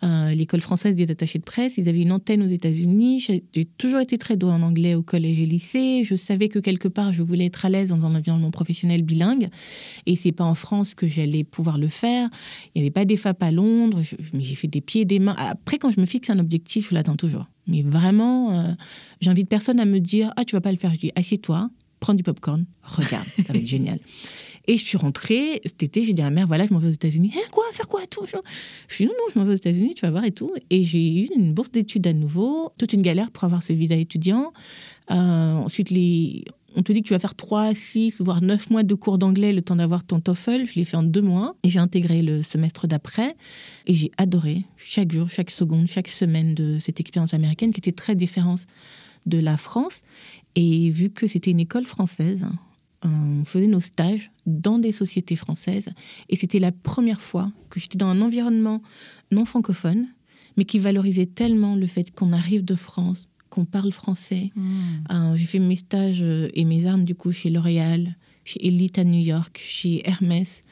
euh, l'école française des attachés de presse. Ils avaient une antenne aux États-Unis. J'ai toujours été très douée en anglais au collège et lycée. Je savais que quelque part, je voulais être à l'aise dans un environnement professionnel bilingue. Et c'est pas en France que j'allais pouvoir le faire. Il n'y avait pas des FAP à Londres, mais j'ai fait des pieds des mains. Après, quand je me fixe un objectif, je l'attends toujours. Mais vraiment, euh, j'invite personne à me dire Ah, tu vas pas le faire. Je dis Assieds-toi, prends du popcorn, regarde, ça va être génial. Et je suis rentrée cet été, j'ai dit à ma mère, voilà, je m'en vais aux États-Unis. Eh, quoi Faire quoi tout Je suis non, non, je m'en vais aux États-Unis, tu vas voir et tout. Et j'ai eu une bourse d'études à nouveau, toute une galère pour avoir ce visa étudiant. Euh, ensuite, on te dit que tu vas faire 3, 6, voire 9 mois de cours d'anglais le temps d'avoir ton TOEFL. Je l'ai fait en deux mois et j'ai intégré le semestre d'après. Et j'ai adoré chaque jour, chaque seconde, chaque semaine de cette expérience américaine qui était très différente de la France. Et vu que c'était une école française, on faisait nos stages dans des sociétés françaises et c'était la première fois que j'étais dans un environnement non francophone, mais qui valorisait tellement le fait qu'on arrive de France, qu'on parle français. Hmm. Euh, j'ai fait mes stages euh, et mes armes du coup chez L'Oréal, chez Elite à New York, chez Hermès,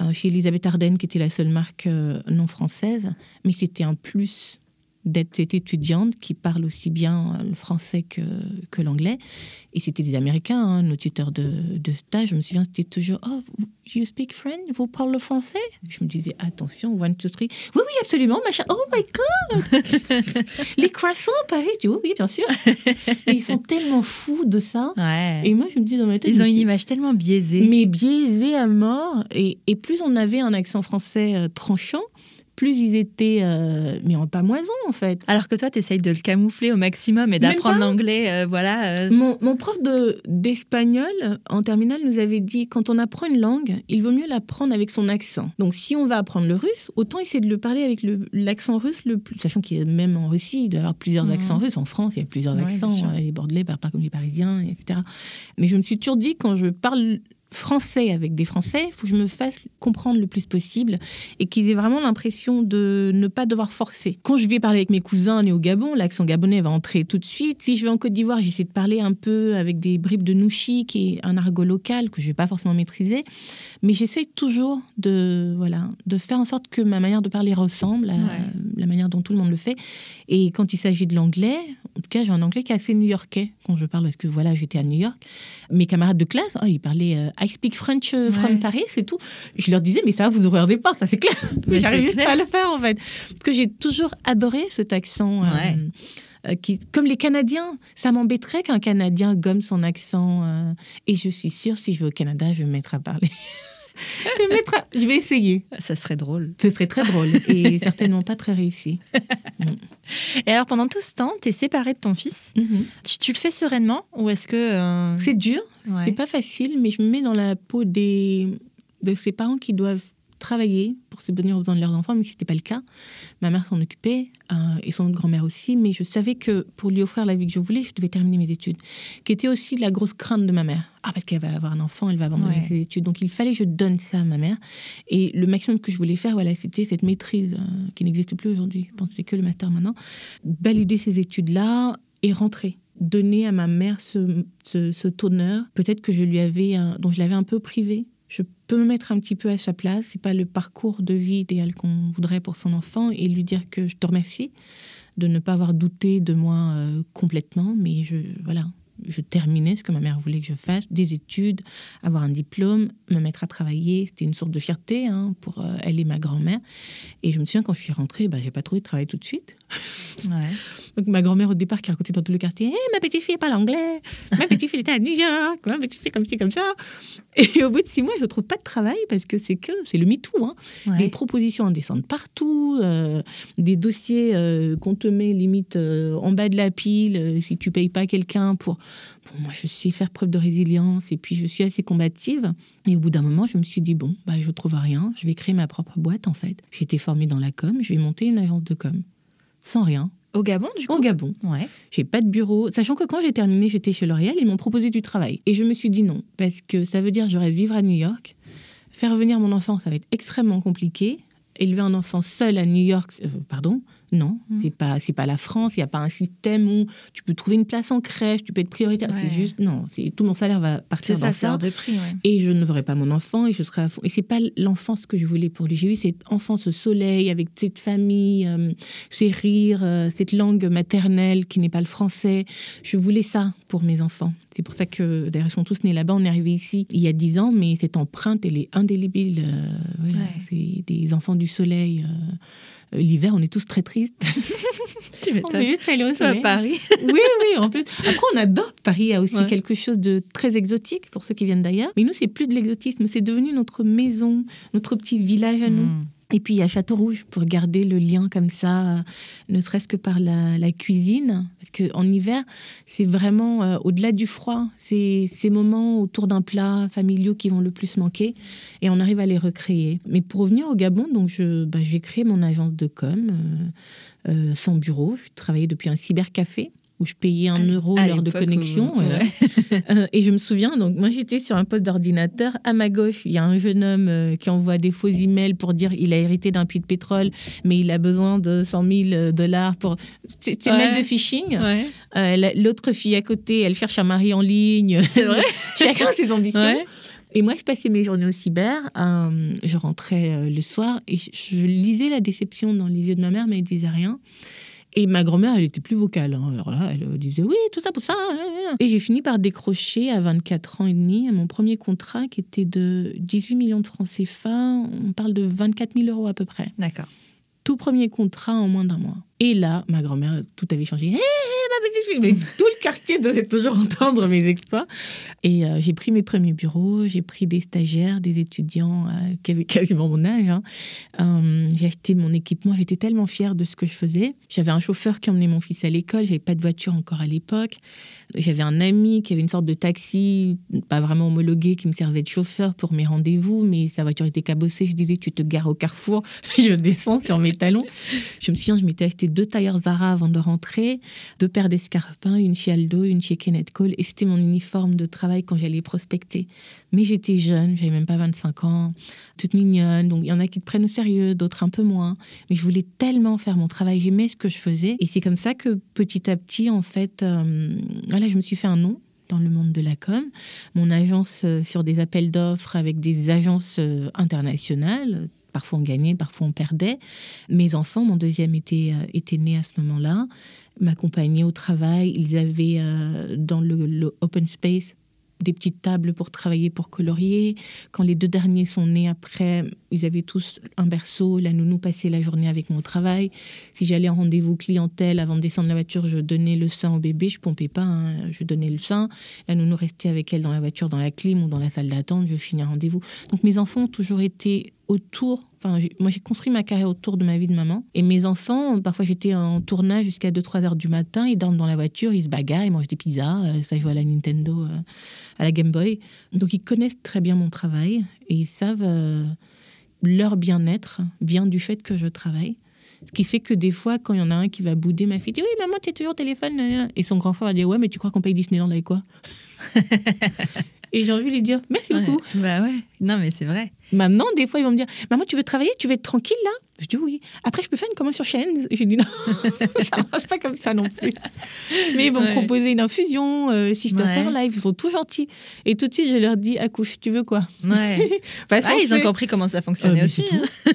euh, chez Elisabeth Arden qui était la seule marque non française, mais c'était un plus d'être cette étudiante qui parle aussi bien le français que, que l'anglais. Et c'était des Américains, hein, nos tuteurs de, de, stage. Je me souviens, c'était toujours Oh, you speak French? Vous parlez le français? Je me disais Attention, one, two, three. Oui, oui, absolument, machin. Oh my God Les croissants, pareil. dis, oui, oui, bien sûr. ils sont tellement fous de ça. Et moi, je me dis dans ma tête. Ils ont une image tellement biaisée. Mais biaisée à mort. Et, et plus on avait un accent français euh, tranchant, plus ils étaient, euh, mais en moison en fait. Alors que toi, tu essayes de le camoufler au maximum et d'apprendre l'anglais, euh, voilà. Euh. Mon, mon, prof d'espagnol en terminale nous avait dit quand on apprend une langue, il vaut mieux l'apprendre avec son accent. Donc si on va apprendre le russe, autant essayer de le parler avec l'accent russe le plus, sachant qu'il y a même en Russie, il doit y avoir plusieurs mmh. accents russes. En France, il y a plusieurs accents, les Bordelais parlent pas comme les Parisiens, etc. Mais je me suis toujours dit quand je parle français avec des Français, il faut que je me fasse comprendre le plus possible et qu'ils aient vraiment l'impression de ne pas devoir forcer. Quand je vais parler avec mes cousins nés au Gabon, l'accent gabonais va entrer tout de suite. Si je vais en Côte d'Ivoire, j'essaie de parler un peu avec des bribes de nouchi, qui est un argot local que je ne vais pas forcément maîtriser, mais j'essaie toujours de voilà de faire en sorte que ma manière de parler ressemble à la manière dont tout le monde le fait. Et quand il s'agit de l'anglais, En tout cas, j'ai un anglais qui est assez new-yorkais quand je parle, parce que voilà, j'étais à New York. Mes camarades de classe, oh, ils parlaient euh, I speak French euh, from Paris, c'est tout. Je leur disais, mais ça, vous ouvrez des portes, ça c'est clair. Mais j'arrive pas à le faire en fait. Parce que j'ai toujours adoré cet accent. Euh, qui, comme les Canadiens, ça m'embêterait qu'un Canadien gomme son accent. et je suis sûre, si je vais au Canada, je vais me mettre à parler. je, vais essayer. Ça serait drôle. Ce serait très drôle et certainement pas très réussi. Et alors, pendant tout ce temps, tu es séparée de ton fils. Mhm. tu, le fais sereinement ou est-ce que. Euh, c'est dur, c'est pas facile, mais je me mets dans la peau des, de ces parents qui doivent travailler pour se aux besoins de leurs enfants, mais ce n'était pas le cas. Ma mère s'en occupait euh, et son grand-mère aussi, mais je savais que pour lui offrir la vie que je voulais, je devais terminer mes études, qui était aussi la grosse crainte de ma mère. Ah, parce qu'elle va avoir un enfant, elle va abandonner ses études. Donc il fallait que je donne ça à ma mère. Et le maximum que je voulais faire, voilà, c'était cette maîtrise euh, qui n'existe plus aujourd'hui. Je pense que c'est que le master maintenant. Valider ces études-là et rentrer donner à ma mère ce, ce, honneur, peut-être que je lui avais, dont je l'avais un peu privé je peux me mettre un petit peu à sa place. C'est pas le parcours de vie idéal qu'on voudrait pour son enfant et lui dire que je te remercie de ne pas avoir douté de moi euh, complètement, mais je voilà, je terminais ce que ma mère voulait que je fasse, des études, avoir un diplôme, me mettre à travailler. C'était une sorte de fierté hein, pour euh, elle et ma grand-mère. Et je me souviens quand je suis rentrée, bah, j'ai pas trouvé de travail tout de suite. Donc ma grand-mère au départ qui racontait dans tout le quartier, hey, ma petite fille parle anglais, ma petite fille était à New York, ma petite fille comme ci comme ça. Et au bout de six mois, je trouve pas de travail parce que c'est que c'est le MeToo. Hein. Des propositions indécentes partout, euh, des dossiers euh, qu'on te met limite en bas de la pile si tu payes pas quelqu'un pour moi, je sais faire preuve de résilience et puis je suis assez combative. Et au bout d'un moment, je me suis dit, bon, bah, je trouve rien, je vais créer ma propre boîte en fait. J'ai été formée dans la com, je vais monter une agence de com. Sans rien. Au Gabon, du coup Au Gabon. Ouais. J'ai pas de bureau. Sachant que quand j'ai terminé, j'étais chez L'Oréal, ils m'ont proposé du travail. Et je me suis dit non, parce que ça veut dire que je reste vivre à New York. Faire venir mon enfant, ça va être extrêmement compliqué. Élever un enfant seul à New York, euh, pardon, non, mmh. c'est pas c'est pas la France. Il n'y a pas un système où tu peux trouver une place en crèche, tu peux être prioritaire. C'est juste non. C'est tout mon salaire va partir dans ça. de prix. Et je ne verrai pas mon enfant et je serai à fond. Et c'est pas l'enfance que je voulais pour lui. J'ai eu cette enfance au soleil avec cette famille, euh, ces rires, euh, cette langue maternelle qui n'est pas le français. Je voulais ça pour mes enfants. C'est pour ça que d'ailleurs ils sont tous nés là-bas. On est arrivé ici il y a dix ans, mais cette empreinte elle est indélébile. Euh, c'est des enfants du soleil. Euh, l'hiver, on est tous très tristes. tu. On à Paris. oui, oui. En plus. Après, on adore Paris. Il y a aussi quelque chose de très exotique pour ceux qui viennent d'ailleurs. Mais nous, c'est plus de l'exotisme. C'est devenu notre maison, notre petit village à nous. Hmm. Et puis il y a Château Rouge pour garder le lien comme ça, ne serait-ce que par la, cuisine. Parce qu'en hiver, c'est vraiment euh, au-delà du froid, c'est ces moments autour d'un plat familiaux qui vont le plus manquer et on arrive à les recréer. Mais pour revenir au Gabon, donc je, bah, j'ai créé mon agence de com euh, euh, sans bureau. Je travaillais depuis un cybercafé où je payais un euro l'heure de connexion. Euh, et je me souviens, donc moi j'étais sur un poste d'ordinateur. À ma gauche, il y a un jeune homme euh, qui envoie des faux emails pour dire il a hérité d'un puits de pétrole, mais il a besoin de 100 000 dollars pour. C'est mails de phishing. Euh, l'autre fille à côté, elle cherche un mari en ligne. C'est vrai. Chacun ses ambitions. Et moi, je passais mes journées au cyber. je rentrais le soir et je lisais la déception dans les yeux de ma mère, mais elle disait rien. Et ma grand-mère, elle était plus vocale. Hein. Alors là, elle disait oui, tout ça pour ça. Hein, hein, et j'ai fini par décrocher à 24 ans et demi mon premier contrat qui était de 18 millions de francs CFA. On parle de 24 000 euros à peu près. D'accord. Tout premier contrat en moins d'un mois. Et là, ma grand-mère, tout avait changé. Hé, mais tout le quartier devait toujours entendre mes exploits. Et euh, j'ai pris mes premiers bureaux, j'ai pris des stagiaires, des étudiants euh, qui avaient quasiment mon âge. Hein. Euh, j'ai acheté mon équipement, j'étais tellement fière de ce que je faisais. J'avais un chauffeur qui emmenait mon fils à l'école, j'avais pas de voiture encore à l'époque. J'avais un ami qui avait une sorte de taxi, pas vraiment homologué, qui me servait de chauffeur pour mes rendez-vous, mais sa voiture était cabossée. Je disais, tu te gares au carrefour, je descends sur mes talons. Je me souviens, je m'étais acheté deux tailleurs Zara avant de rentrer, deux paires d'escarpins, une chez Aldo, une chez Kenneth Cole, et c'était mon uniforme de travail quand j'allais prospecter. Mais j'étais jeune, j'avais même pas 25 ans, toute mignonne, donc il y en a qui te prennent au sérieux, d'autres un peu moins. Mais je voulais tellement faire mon travail, j'aimais ce que je faisais, et c'est comme ça que petit à petit, en fait, euh, voilà, je me suis fait un nom dans le monde de la com. Mon agence euh, sur des appels d'offres avec des agences euh, internationales, Parfois on gagnait, parfois on perdait. Mes enfants, mon deuxième était, euh, était né à ce moment-là, m'accompagnaient au travail. Ils avaient euh, dans le, open space des petites tables pour travailler, pour colorier. Quand les deux derniers sont nés après, ils avaient tous un berceau. La nounou passait la journée avec au travail. Si j'allais en rendez-vous clientèle, avant de descendre la voiture, je donnais le sein au bébé. Je pompais pas, hein. je donnais le sein. La nounou restait avec elle dans la voiture, dans la clim ou dans la salle d'attente. Je finis un rendez-vous. Donc mes enfants ont toujours été autour. Enfin, moi, j'ai construit ma carrière autour de ma vie de maman. Et mes enfants, parfois, j'étais en tournage jusqu'à 2-3 heures du matin. Ils dorment dans la voiture, ils se bagarrent, ils mangent des pizzas. euh, ça, ils jouent à la Nintendo, euh, à la Game Boy. Donc, ils connaissent très bien mon travail et ils savent euh, leur bien-être vient du fait que je travaille. Ce qui fait que des fois, quand il y en a un qui va bouder, ma fille dit Oui, maman, tu es toujours au téléphone. nanana. Et son grand frère va dire Ouais, mais tu crois qu'on paye Disneyland avec quoi? Et j'ai envie de lui dire Merci Ouais. beaucoup. Bah ouais. Non, mais c'est vrai. Maintenant, des fois, ils vont me dire Maman, tu veux travailler? Tu veux être tranquille là? Je dis oui. Après, je peux faire une commande sur chaîne. J'ai dit non, ça marche pas comme ça non plus. Mais ils vont me proposer une infusion euh, si je dois Ouais. faire live. Ils sont tout gentils. Et tout de suite, je leur dis Accouche, tu veux quoi? Ouais. Pas Ah, ils ont compris comment ça Euh, fonctionnait mais aussi.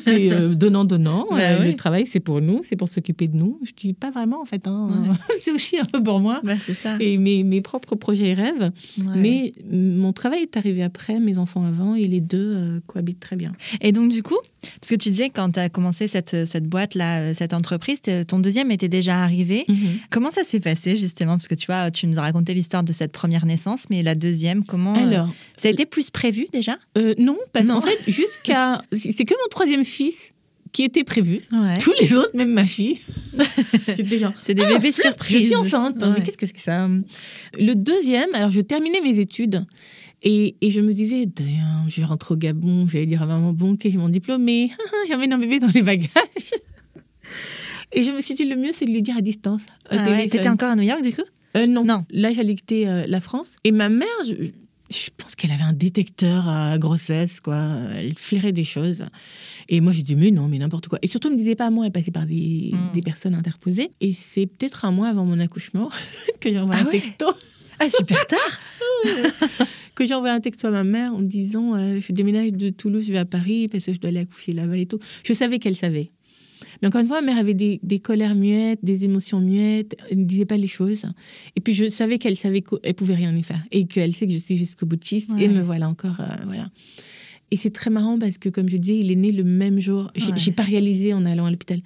c'est hein. euh, donnant-donnant. Bah Euh, oui. Le travail, c'est pour nous, c'est pour s'occuper de nous. Je dis pas vraiment, en fait. hein. Ouais. c'est aussi un peu pour moi. Bah, c'est ça. Et mes, mes propres projets et rêves. Mais mon travail est arrivé après, mes enfants avant, et les deux euh, cohabitent très bien. Et donc, du coup, parce que tu disais, quand tu as commencé cette, cette boîte-là, cette entreprise, ton deuxième était déjà arrivé. Comment ça s'est passé, justement? Parce que tu vois, tu nous as raconté l'histoire de cette première naissance, mais la deuxième, comment. euh, Alors, ça a été plus prévu déjà? Euh, non, parce qu'en fait, jusqu'à. C'est que mon troisième fils qui était prévu. Ouais. Tous les autres, même ma fille. C'est des Ah, bébés surprises. Je suis enceinte. Ouais. Mais qu'est-ce que c'est que ça? Le deuxième, alors je terminais mes études. Et, et je me disais, je vais rentrer au Gabon, je vais dire à maman, bon, ok, j'ai mon diplôme, mais j'emmène un bébé dans les bagages. Et je me suis dit, le mieux, c'est de lui dire à distance. Ah ouais. T'étais encore à New York, du coup? Euh, non. Non. Là, j'allais quitter euh, la France. Et ma mère, je, je pense qu'elle avait un détecteur à grossesse, quoi. Elle flairait des choses. Et moi, j'ai dit, mais non, mais n'importe quoi. Et surtout, elle me disait pas à moi, elle passait par des, Mm. des personnes interposées. Et c'est peut-être un mois avant mon accouchement que j'ai envoyé Ah un ouais? texto. Ah, super tard Que j'ai envoyé un texto à ma mère en me disant, euh, je déménage de Toulouse, je vais à Paris parce que je dois aller accoucher là-bas et tout. Je savais qu'elle savait. Mais encore une fois, ma mère avait des, des colères muettes, des émotions muettes. Elle ne disait pas les choses. Et puis, je savais qu'elle savait qu'elle pouvait rien y faire. Et qu'elle sait que je suis jusqu'au boutiste. Ouais. Et me voilà encore. euh, voilà. Et c'est très marrant parce que, comme je disais, il est né le même jour. J'ai Ouais. pas réalisé en allant à l'hôpital.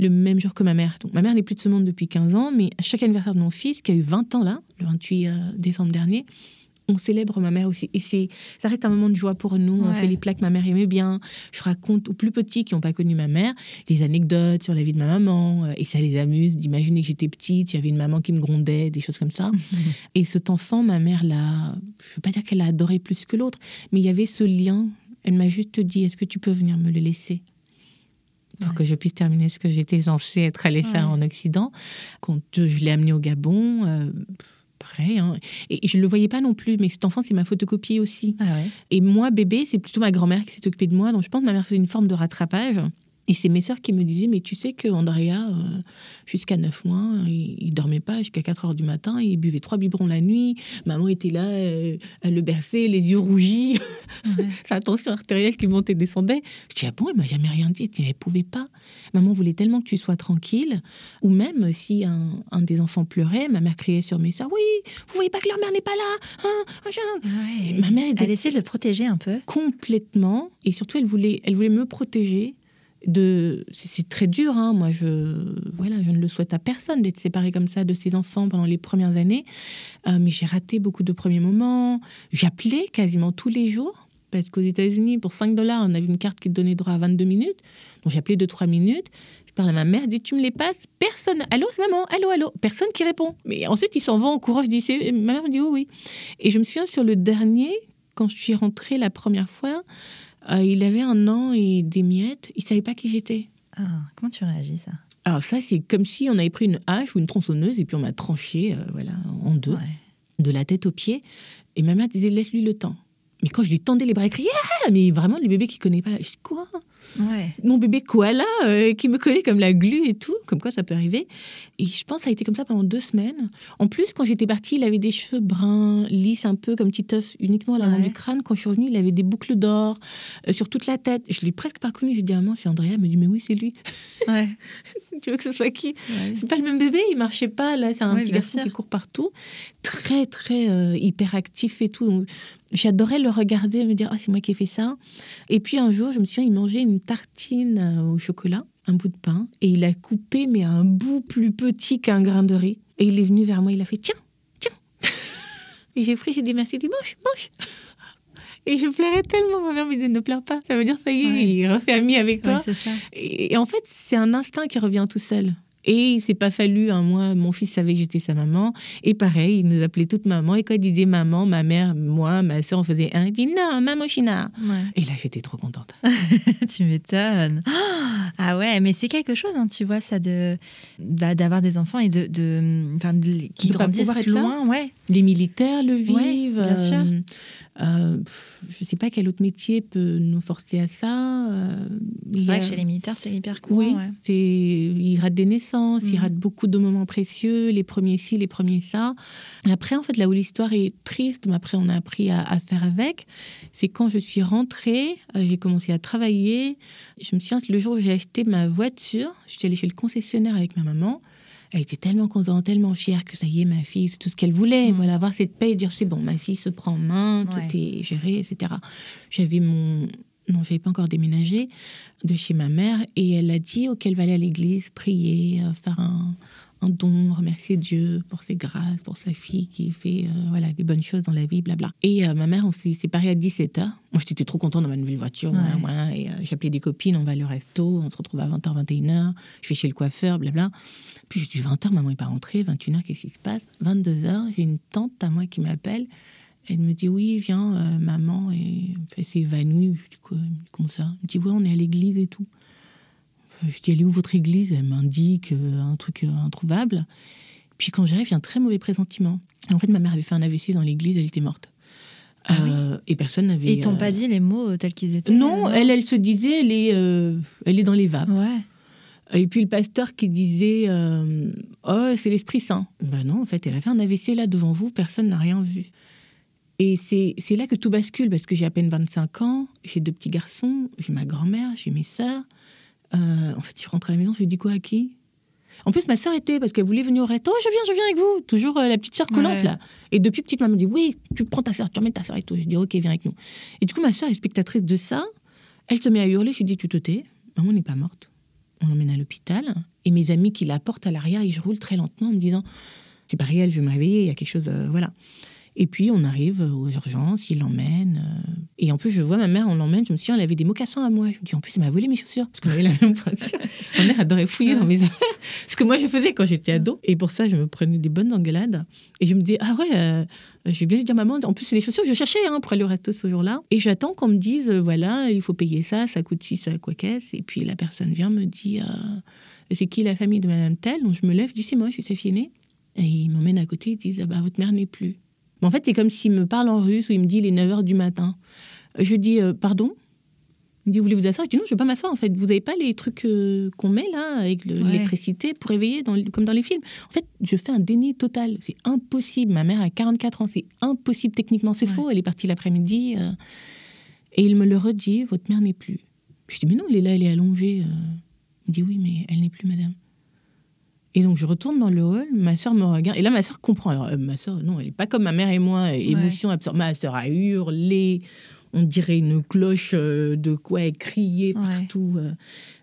Le même jour que ma mère. Donc, ma mère n'est plus de ce monde depuis 15 ans. Mais à chaque anniversaire de mon fils, qui a eu 20 ans là, le 28 euh, décembre dernier, on célèbre ma mère aussi. Et c'est, ça reste un moment de joie pour nous. On fait les plats que ma mère aimait bien. Je raconte aux plus petits qui n'ont pas connu ma mère des anecdotes sur la vie de ma maman. euh, Et ça les amuse d'imaginer que j'étais petite, avait une maman qui me grondait, des choses comme ça. et cet enfant, ma mère l'a. Je ne veux pas dire qu'elle l'a adoré plus que l'autre, mais il y avait ce lien. Elle m'a juste dit Est-ce que tu peux venir me le laisser? Pour Ouais. que je puisse terminer ce que j'étais censée être allée faire en Occident. Quand euh, je l'ai amené au Gabon, euh, pareil. hein. Et je ne le voyais pas non plus, mais cet enfant, c'est ma photocopie aussi. Ah ouais. Et moi, bébé, c'est plutôt ma grand-mère qui s'est occupée de moi. Donc je pense que ma mère faisait une forme de rattrapage. Et c'est mes sœurs qui me disaient, mais tu sais que Andrea, euh, jusqu'à 9 mois, il, il dormait pas jusqu'à 4 heures du matin, il buvait trois biberons la nuit. Maman était là, euh, elle le berçait, les yeux rougis, Ouais. sa tension artérielle qui montait et descendait. Je dis, ah bon, il m'a jamais rien dit. Elle elle pouvait pas. Maman voulait tellement que tu sois tranquille. Ou même si un, un des enfants pleurait, ma mère criait sur mes sœurs, oui, vous voyez pas que leur mère n'est pas là hein. Ouais. Ma mère était Elle essayait de le protéger un peu. complètement et surtout elle voulait elle voulait me protéger de c'est très dur hein. moi je voilà je ne le souhaite à personne d'être séparé comme ça de ses enfants pendant les premières années. Euh, mais j'ai raté beaucoup de premiers moments. J'appelais quasiment tous les jours parce qu'aux États-Unis pour 5 dollars on avait une carte qui te donnait droit à 22 minutes. Donc j'appelais de 3 minutes. Je parle à ma mère, dis tu me les passes, personne, allô maman, allô allô, personne qui répond. Mais ensuite ils s'en vont en courant, je dis ma mère me dit oui oui. Et je me souviens sur le dernier, quand je suis rentrée la première fois, euh, il avait un an et des miettes. Il savait pas qui j'étais. Ah, comment tu réagis, ça? Alors ça, c'est comme si on avait pris une hache ou une tronçonneuse et puis on m'a tranché, euh, voilà, en deux, Ouais. de la tête aux pieds. Et ma mère disait laisse-lui le temps. Mais quand je lui tendais les bras, elle criait ah Mais vraiment, les bébés qui connaissent pas. Je dis quoi? Mon bébé koala euh, qui me collait comme la glu et tout, comme quoi ça peut arriver. Et je pense que ça a été comme ça pendant deux semaines. En plus, quand j'étais partie, il avait des cheveux bruns, lisses un peu, comme petit œuf, uniquement à l'avant du crâne. Quand je suis revenue, il avait des boucles d'or euh, sur toute la tête. Je l'ai presque pas connu. J'ai dit à maman, c'est Andrea. Elle me dit, mais oui, c'est lui. Ouais. tu veux que ce soit qui? C'est pas le même bébé, il marchait pas. Là, c'est un petit garçon qui court partout. Très, très euh, hyperactif et tout. Donc, j'adorais le regarder, me dire, ah, c'est moi qui ai fait ça. Et puis un jour, je me souviens, il mangeait une tartine euh, au chocolat, un bout de pain, et il a coupé, mais un bout plus petit qu'un grain de riz. Et il est venu vers moi, il a fait, tiens, tiens. et j'ai pris, j'ai dit, merci, il dit, mange, mange. Et je pleurais tellement. Ma mère me disait ne pleure pas. Ça veut dire ça y est, il refait ami avec toi. et, en fait, c'est un instinct qui revient tout seul. Et il s'est pas fallu un mois, mon fils savait que j'étais sa maman. Et pareil, il nous appelait toute maman. Et quand il disait maman, ma mère, moi, ma soeur, on faisait un. Il dit non, maman China. Et là, j'étais trop contente. tu m'étonnes. Ah ouais, mais c'est quelque chose, hein, tu vois, ça de d'avoir des enfants et de, de, qui grandissent loin, ouais. Les militaires le vivent. bien sûr. Euh, euh, je ne sais pas quel autre métier peut nous forcer à ça. Euh, c'est vrai que chez les militaires, c'est hyper courant. Oui, ils ratent des naissances, ils mhm. ratent beaucoup de moments précieux, les premiers ci, les premiers ça. Après, en fait, là où l'histoire est triste, mais après, on a appris à, faire avec, c'est quand je suis rentrée, euh, j'ai commencé à travailler. Je me souviens, le jour où j'ai acheté ma voiture, je suis allée chez le concessionnaire avec ma maman elle était tellement contente, tellement fière que ça y est, ma fille, c'est tout ce qu'elle voulait. Mm. Voilà, avoir cette paix et dire c'est bon, ma fille se prend en main, tout est géré, etc. J'avais mon. Non, j'avais pas encore déménagé de chez ma mère et elle a dit qu'elle va aller à l'église, prier, euh, faire un, un don, remercier Dieu pour ses grâces, pour sa fille qui fait euh, voilà, des bonnes choses dans la vie, blabla. Et euh, ma mère, on s'est séparés à 17h. Moi, j'étais trop contente dans ma nouvelle voiture. et euh, j'appelais des copines, on va au resto, on se retrouve à 20h, 21h. Je vais chez le coiffeur, blabla. Puis je dis 20h, maman n'est pas rentrée. 21h, qu'est-ce qui se passe? 22h, j'ai une tante à moi qui m'appelle. Elle me dit oui, viens, maman, et elle s'est évanouie. Je dis quoi, comme ça Elle me dit oui, on est à l'église et tout. Je dis, elle est où votre église Elle m'indique euh, un truc euh, introuvable. Puis quand j'arrive, j'ai un très mauvais pressentiment. En fait, ma mère avait fait un AVC dans l'église, elle était morte. Ah euh, et personne n'avait. Ils t'ont pas dit les mots tels qu'ils étaient Non, elle, elle se disait, elle est, elle est dans les vapes. Ouais. Et puis le pasteur qui disait, oh, c'est l'Esprit Saint. Ben non, en fait, elle a fait un AVC là devant vous, personne n'a rien vu. Et c'est là que tout bascule, parce que j'ai à peine 25 ans, j'ai deux petits garçons, j'ai ma grand-mère, j'ai mes sœurs. Euh, en fait, je rentre à la maison, je lui dis quoi à qui? En plus, ma sœur était, parce qu'elle voulait venir au resto, oh, je viens, je viens avec vous. Toujours euh, la petite sœur collante, là. Et depuis petite, maman dit, oui, tu prends ta sœur, tu remets ta sœur et tout. Je dis, ok, viens avec nous. Et du coup, ma sœur est spectatrice de ça. Elle se met à hurler, je lui dis, tu te tais, maman n'est pas morte. On l'emmène à l'hôpital. Et mes amis qui la portent à l'arrière, ils roulent très lentement en me disant, c'est pas réel, je vais me réveiller, il y a quelque chose, euh, voilà. Et puis on arrive aux urgences, il l'emmène. Euh, et en plus, je vois ma mère, on l'emmène. Je me suis dit, elle avait des mocassins à moi. Je me dis, en plus, elle m'a volé mes chaussures. Parce qu'on avait la même voiture. ma mère adorait fouiller dans mes affaires. Ce que moi, je faisais quand j'étais ado. Et pour ça, je me prenais des bonnes engueulades. Et je me dis, ah ouais, euh, je vais bien lui dire, maman, en plus, c'est les chaussures que je cherchais hein, pour aller au resto ce jour-là. Et j'attends qu'on me dise, euh, voilà, il faut payer ça, ça coûte ci, ça quoi qu'est-ce. Et puis la personne vient me dit, c'est qui la famille de madame telle? Donc je me lève, je dis, c'est moi, je suis sa fille aînée. Et ils m'emmènent à côté, ils disent, ah bah, votre mère n'est plus en fait, c'est comme s'il me parle en russe ou il me dit il est 9h du matin. Je dis euh, pardon? Il me dit vous voulez vous asseoir? Je dis non, je ne veux pas m'asseoir en fait. Vous n'avez pas les trucs euh, qu'on met là avec l'électricité pour réveiller dans, comme dans les films? En fait, je fais un déni total. C'est impossible. Ma mère a 44 ans. C'est impossible techniquement. C'est faux. Elle est partie l'après-midi. Euh, et il me le redit votre mère n'est plus. Je dis mais non, elle est là, elle est allongée. Il me dit oui, mais elle n'est plus madame. Et donc je retourne dans le hall, ma soeur me regarde, et là ma soeur comprend. Alors euh, ma soeur, non, elle n'est pas comme ma mère et moi, émotion absorbée. Ma soeur a hurlé, on dirait une cloche euh, de quoi elle criait partout. Euh.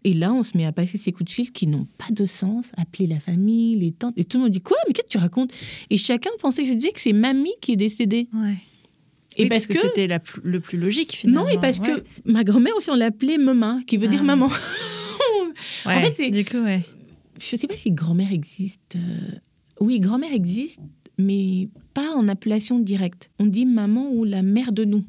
Et là, on se met à passer ces coups de fil qui n'ont pas de sens, appeler la famille, les tantes, et tout le monde dit quoi Mais qu'est-ce que tu racontes? Et chacun pensait que je disais que c'est mamie qui est décédée. Ouais. Et parce, que, c'était le plus logique finalement. Non, et parce que ma grand-mère aussi on l'appelait maman, qui veut dire ah. maman. en fait, du coup, ouais je ne sais pas si grand-mère existe. Euh, oui, grand-mère existe, mais pas en appellation directe. On dit maman ou la mère de nous.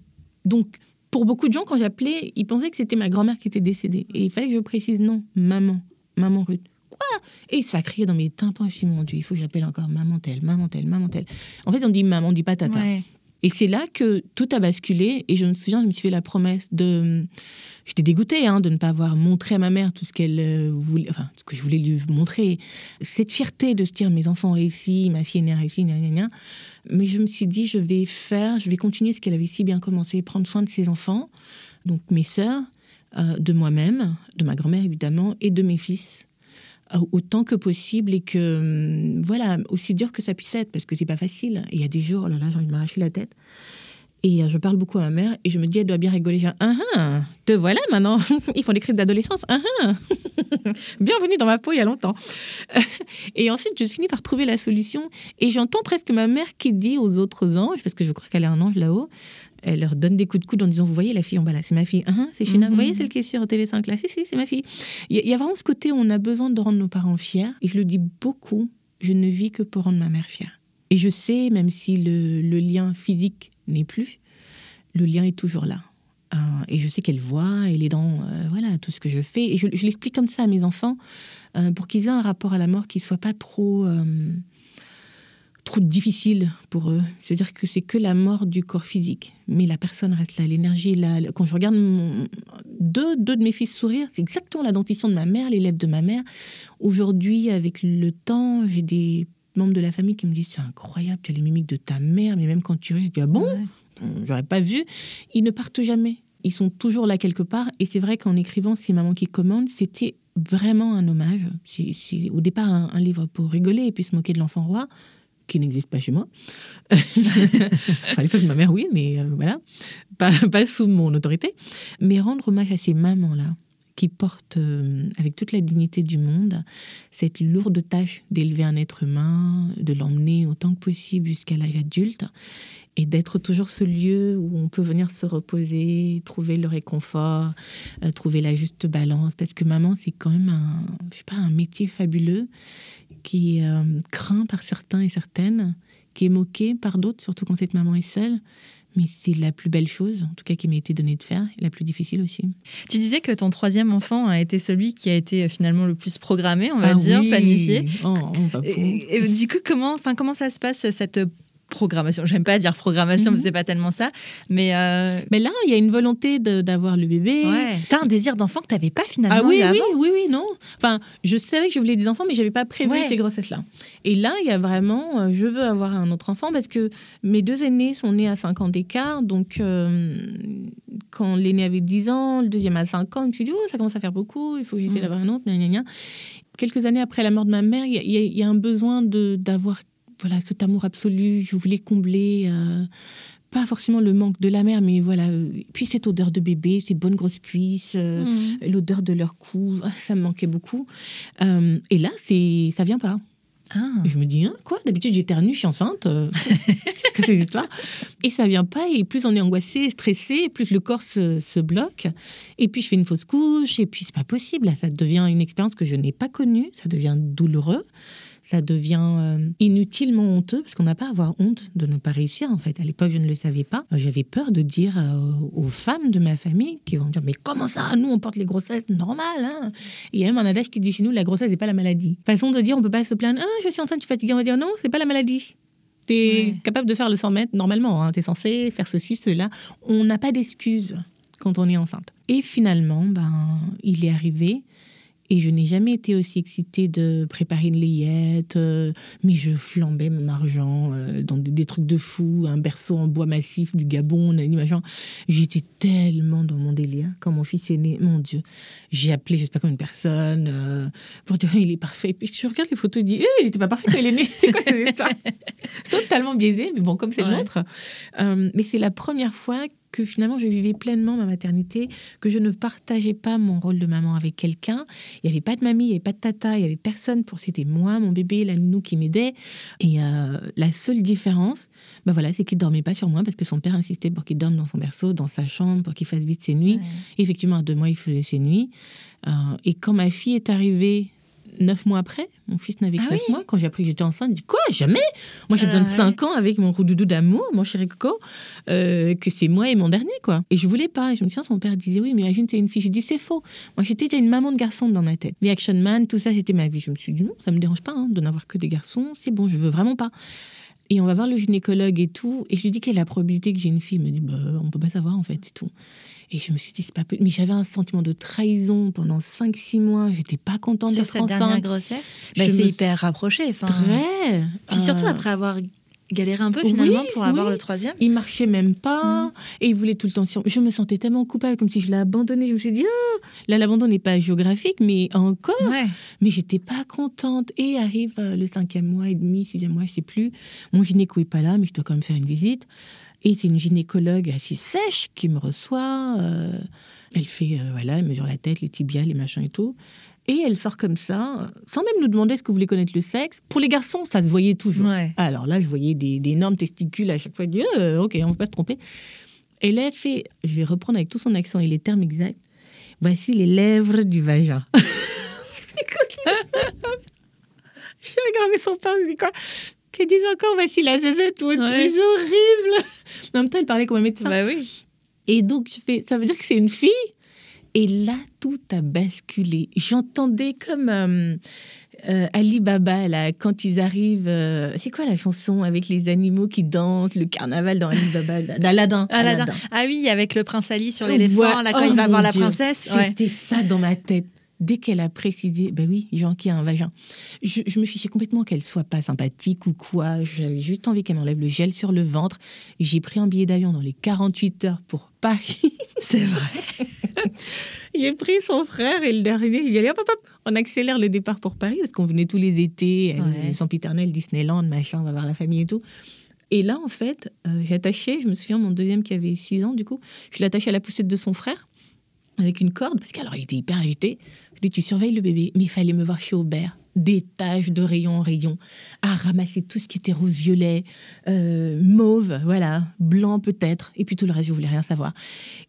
Donc, pour beaucoup de gens, quand j'appelais, ils pensaient que c'était ma grand-mère qui était décédée. Et il fallait que je précise non, maman, maman Ruth. Quoi? Et ça criait dans mes tympans. Je suis mon Dieu, il faut que j'appelle encore maman telle, maman telle, maman telle. En fait, on dit maman, on dit pas tata. Et c'est là que tout a basculé. Et je me souviens, je me suis fait la promesse de. J'étais dégoûtée hein, de ne pas avoir montré à ma mère tout ce qu'elle euh, voulait, enfin, ce que je voulais lui montrer. Cette fierté de se dire mes enfants ont réussi, ma fille est réussie, gna, gna, gna. Mais je me suis dit, je vais faire, je vais continuer ce qu'elle avait si bien commencé, prendre soin de ses enfants, donc mes sœurs, euh, de moi-même, de ma grand-mère évidemment, et de mes fils autant que possible et que hum, voilà aussi dur que ça puisse être parce que c'est pas facile. Il y a des jours oh là là j'ai envie de m'arracher la tête et euh, je parle beaucoup à ma mère et je me dis elle doit bien rigoler genre, ah, ah, te voilà maintenant ils font des cris d'adolescence ah, ah. bienvenue dans ma peau il y a longtemps et ensuite je finis par trouver la solution et j'entends presque ma mère qui dit aux autres anges parce que je crois qu'elle est un ange là-haut elle leur donne des coups de coude en disant Vous voyez la fille en bas là, c'est ma fille. Ah, c'est China. Vous voyez celle qui est sur TV5 là Si, si, c'est ma fille. Il y, a vraiment ce côté où on a besoin de rendre nos parents fiers. Et je le dis beaucoup je ne vis que pour rendre ma mère fière. Et je sais, même si le, lien physique n'est plus, le lien est toujours là. Euh, et je sais qu'elle voit, elle est dans euh, voilà, tout ce que je fais. Et je, l'explique comme ça à mes enfants euh, pour qu'ils aient un rapport à la mort qui ne soit pas trop trop difficile pour eux. C'est-à-dire que c'est que la mort du corps physique. Mais la personne reste là, l'énergie là. Quand je regarde deux, deux de mes fils sourire, c'est exactement la dentition de ma mère, les lèvres de ma mère. Aujourd'hui, avec le temps, j'ai des membres de la famille qui me disent c'est incroyable, tu as les mimiques de ta mère, mais même quand tu ris, je dis ah bon? J'aurais pas vu. Ils ne partent jamais. Ils sont toujours là quelque part. Et c'est vrai qu'en écrivant C'est maman qui commande, c'était vraiment un hommage. C'est au départ un, un livre pour rigoler et puis se moquer de l'enfant roi qui n'existe pas chez moi. enfin, il que ma mère, oui, mais euh, voilà, pas, pas, sous mon autorité. Mais rendre hommage à ces mamans-là, qui portent euh, avec toute la dignité du monde cette lourde tâche d'élever un être humain, de l'emmener autant que possible jusqu'à l'âge adulte et d'être toujours ce lieu où on peut venir se reposer, trouver le réconfort, euh, trouver la juste balance. Parce que maman, c'est quand même un, je sais pas, un métier fabuleux qui euh, craint par certains et certaines, qui est moqué par d'autres, surtout quand cette maman est seule. Mais c'est la plus belle chose, en tout cas, qui m'a été donnée de faire, et la plus difficile aussi. Tu disais que ton troisième enfant a été celui qui a été euh, finalement le plus programmé, on va ah dire, planifié. Oh, et, et, du coup, comment, enfin, comment ça se passe, cette programmation. J'aime pas dire programmation, mais mhm. c'est pas tellement ça. Mais, euh, mais là, il y a une volonté d'avoir le bébé. Ouais. T'as un désir d'enfant que t'avais pas finalement. Ah oui, oui, oui, oui, non. Enfin, je savais que je voulais des enfants, mais j'avais pas prévu ces grossesses-là. Et là, il y a vraiment, euh, je veux avoir un autre enfant parce que mes deux aînés sont nés à 5 ans d'écart. Donc, euh, quand l'aîné avait 10 ans, le deuxième à 5 ans, je me suis dit, oh, ça commence à faire beaucoup, il faut essayer mmh. d'avoir un autre. Quelques années après la mort de ma mère, il y, y, a un besoin d'avoir voilà, cet amour absolu, je voulais combler, euh, pas forcément le manque de la mère, mais voilà, puis cette odeur de bébé, ces bonnes grosses cuisses, euh, mm. l'odeur de leur cou, ça me manquait beaucoup. Euh, et là, c'est, ça vient pas. Ah. Je me dis, hein, quoi D'habitude, j'éternue, je suis enceinte. Qu'est-ce que c'est l'histoire Et ça vient pas. Et plus on est angoissé, stressé, plus le corps se, se, bloque. Et puis, je fais une fausse couche. Et puis, c'est pas possible. ça devient une expérience que je n'ai pas connue. Ça devient douloureux ça devient euh, inutilement honteux parce qu'on n'a pas à avoir honte de ne pas réussir en fait. À l'époque, je ne le savais pas. J'avais peur de dire euh, aux femmes de ma famille qui vont dire mais comment ça? Nous on porte les grossesses normales. Hein il y a même un adage qui dit chez nous la grossesse n'est pas la maladie. Façon de dire on peut pas se plaindre ah je suis enceinte, je suis fatiguée. On va dire non c'est pas la maladie. Tu es capable de faire le 100 mètres normalement. Hein. Tu es censé faire ceci, cela. On n'a pas d'excuses quand on est enceinte. Et finalement, ben, il est arrivé et je n'ai jamais été aussi excitée de préparer une layette, euh, mais je flambais mon argent euh, dans des, trucs de fou, un berceau en bois massif du Gabon, machin. J'étais tellement dans mon délire quand mon fils est né. Mon Dieu, j'ai appelé, je sais pas combien de personnes euh, pour dire il est parfait. Puis je regarde les photos et dis eh, il n'était pas parfait quand il est né. C'est quoi Totalement biaisé, mais bon, comme c'est le nôtre. mais c'est la première fois que finalement je vivais pleinement ma maternité, que je ne partageais pas mon rôle de maman avec quelqu'un. Il n'y avait pas de mamie, il n'y avait pas de tata, il n'y avait personne pour c'était moi, mon bébé, la nounou qui m'aidait. Et euh, la seule différence, bah voilà, c'est qu'il dormait pas sur moi parce que son père insistait pour qu'il dorme dans son berceau, dans sa chambre, pour qu'il fasse vite ses nuits. effectivement, à deux mois, il faisait ses nuits. Euh, et quand ma fille est arrivée neuf mois après. Mon fils n'avait que ah mois. Quand j'ai appris que j'étais enceinte, je dis quoi Jamais? Moi, j'ai besoin de ah cinq ans avec mon roudoudou d'amour, mon chéri Coco, euh, que c'est moi et mon dernier, quoi. Et je voulais pas. Et je me souviens, son père disait oui, mais imagine, t'es une fille. Je dis c'est faux. Moi, j'étais une maman de garçon dans ma tête. Les action man, tout ça, c'était ma vie. Je me suis dit non, ça me dérange pas hein, de n'avoir que des garçons. C'est bon, je veux vraiment pas. Et on va voir le gynécologue et tout. Et je lui dis quelle est la probabilité que j'ai une fille? Il me dit, bah, on peut pas savoir en fait, c'est tout. Et je me suis dit, c'est pas Mais j'avais un sentiment de trahison pendant 5-6 mois. J'étais pas contente d'être enceinte. Sur cette dernière grossesse bah, C'est hyper rapproché. Enfin... Très. Puis surtout euh, après avoir galéré un peu finalement pour avoir le troisième. Il marchait même pas mm. et il voulait tout le temps sur. Je me sentais tellement coupable, comme si je l'ai abandonné. Je me suis dit, oh, là l'abandon n'est pas géographique, mais encore. Mais j'étais pas contente. Et arrive euh, le cinquième mois et demi, sixième mois, je sais plus. Mon gynéco est pas là, mais je dois quand même faire une visite. Et c'est une gynécologue assez sèche qui me reçoit. Euh, elle fait, euh, voilà, elle mesure la tête, les tibias, les machins et tout. Et elle sort comme ça, sans même nous demander est-ce que vous voulez connaître le sexe. Pour les garçons, ça se voyait toujours. Alors là, je voyais des, énormes testicules à chaque fois. Je dis, euh, ok, on ne peut pas se tromper. Et là, elle fait, je vais reprendre avec tout son accent et les termes exacts. Voici les lèvres du vagin. je regardé son père, je dis quoi? Qu'elle dise encore, voici la zézette, tu es horrible. En même temps, elle parlait comme un médecin. Bah oui. Et donc, je fais, ça veut dire que c'est une fille? Et là, tout a basculé. J'entendais comme euh, euh, Ali Baba, là, quand ils arrivent. Euh, c'est quoi la chanson avec les animaux qui dansent, le carnaval dans Ali Baba d'Aladin Aladdin. Ah oui, avec le prince Ali sur l'éléphant, là, quand il va oh voir la princesse. C'était ça dans ma tête dès qu'elle a précisé, ben oui, Jean qui a un vagin, je, me fichais complètement qu'elle soit pas sympathique ou quoi. J'avais juste envie qu'elle m'enlève le gel sur le ventre. J'ai pris un billet d'avion dans les 48 heures pour Paris. C'est vrai. J'ai pris son frère et le dernier, il dit hop, hop, hop, on accélère le départ pour Paris parce qu'on venait tous les étés, ouais. son piternel, Disneyland, machin, on va voir la famille et tout. Et là, en fait, euh, j'ai attaché, je me souviens, mon deuxième qui avait 6 ans, du coup, je l'ai attaché à la poussette de son frère avec une corde, parce qu'alors il était hyper agité tu surveilles le bébé, mais il fallait me voir chez Aubert des taches de rayon en rayon, à ramasser tout ce qui était rose-violet, euh, mauve, voilà, blanc peut-être, et puis tout le reste, je voulais rien savoir.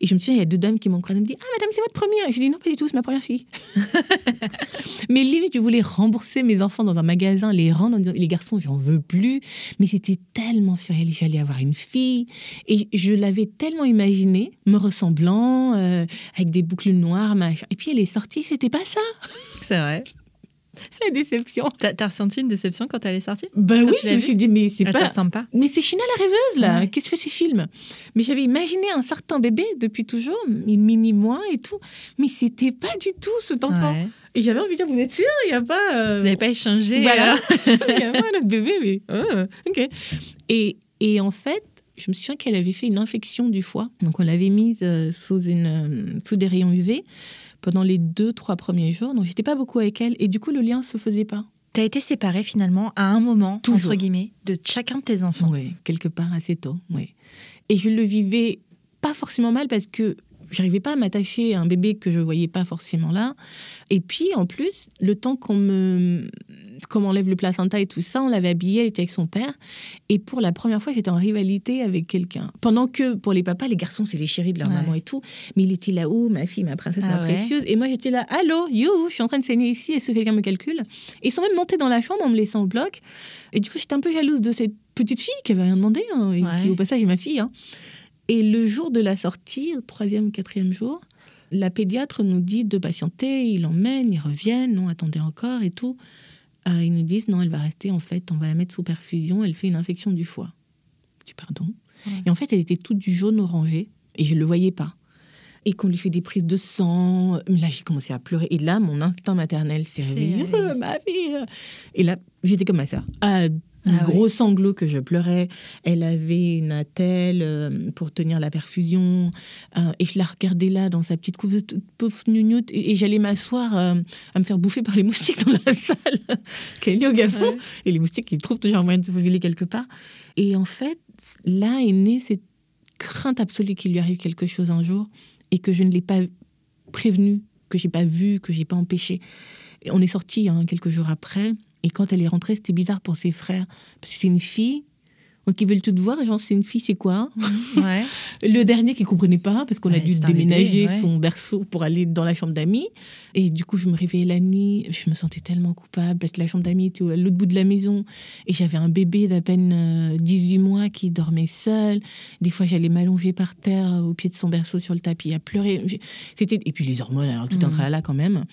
Et je me souviens, il y a deux dames qui m'ont croisé, me dit Ah, madame, c'est votre première Je dis Non, pas du tout, c'est ma première fille. mais limite, je voulais rembourser mes enfants dans un magasin, les rendre en disant Les garçons, j'en veux plus. Mais c'était tellement surréel, j'allais avoir une fille. Et je l'avais tellement imaginé, me ressemblant, euh, avec des boucles noires, machin. Et puis elle est sortie, c'était pas ça. C'est vrai. La déception. T'as as ressenti une déception quand elle est sortie? Bah oui, je me suis dit, mais c'est pas. Pas. Mais c'est China la rêveuse, là. Qu'est-ce que fait ces films Mais j'avais imaginé un certain bébé depuis toujours, une mini-moi et tout. Mais c'était pas du tout cet enfant. Et j'avais envie de dire, vous êtes sûr Il n'y a pas. Euh, vous n'avez pas échangé Voilà. Il n'y a pas un autre bébé, mais. Oh, ok. Et, et en fait, je me souviens qu'elle avait fait une infection du foie. Donc, on l'avait mise euh, sous, une, euh, sous des rayons UV pendant les deux, trois premiers jours. Donc, j'étais pas beaucoup avec elle. Et du coup, le lien se faisait pas. Tu as été séparée finalement à un moment, entre guillemets, de chacun de tes enfants. Oui, quelque part assez tôt. Oui. Et je le vivais pas forcément mal parce que j'arrivais pas à m'attacher à un bébé que je voyais pas forcément là. Et puis, en plus, le temps qu'on me comme on enlève le placenta et tout ça, on l'avait habillé, elle était avec son père. Et pour la première fois, j'étais en rivalité avec quelqu'un. Pendant que pour les papas, les garçons, c'est les chéris de leur maman et tout. Mais il était là, où ma fille, ma princesse, ma ah précieuse. Et moi, j'étais là, allô, you, je suis en train de saigner ici, est-ce que quelqu'un me calcule? Et ils sont même montés dans la chambre en me laissant au bloc. Et du coup, j'étais un peu jalouse de cette petite fille qui avait rien demandé, hein, et qui, au passage, est ma fille. Hein. Et le jour de la sortie, troisième quatrième jour, la pédiatre nous dit de patienter, il emmène, ils reviennent, non, attendez encore et tout. Euh, ils nous disent non, elle va rester en fait, on va la mettre sous perfusion, elle fait une infection du foie. Dis pardon. Et en fait, elle était toute du jaune orangé et je ne le voyais pas. Et qu'on lui fait des prises de sang. Là, j'ai commencé à pleurer. Et là, mon instinct maternel s'est réveillé. ma fille Et là, j'étais comme ma soeur. Ah, un ah gros sanglot que je pleurais. Elle avait une attelle euh, pour tenir la perfusion. Euh, et je la regardais là dans sa petite couve, pauvre gnounoute. Et, j'allais m'asseoir euh, à me faire bouffer par les moustiques dans la salle. Qu'elle est au gafon. Et les moustiques, ils trouvent toujours moyen de se faufiler quelque part. Et en fait, là est née cette crainte absolue qu'il lui arrive quelque chose un jour et que je ne l'ai pas prévenu, que j'ai pas vu, que j'ai pas empêché. Et on est sorti hein, quelques jours après. Et quand elle est rentrée, c'était bizarre pour ses frères. Parce que c'est une fille, Donc ils veulent tout voir, genre c'est une fille, c'est quoi? Ouais. Le dernier qui comprenait pas parce qu'on a dû bébé, déménager ouais. son berceau pour aller dans la chambre d'amis. Et du coup, je me réveillais la nuit, je me sentais tellement coupable la chambre d'amis était à l'autre bout de la maison et j'avais un bébé d'à peine euh, 18 mois qui dormait seul. Des fois, j'allais m'allonger par terre euh, au pied de son berceau sur le tapis à pleurer. C'était et puis les hormones, alors tout un Mhm. tralala quand même.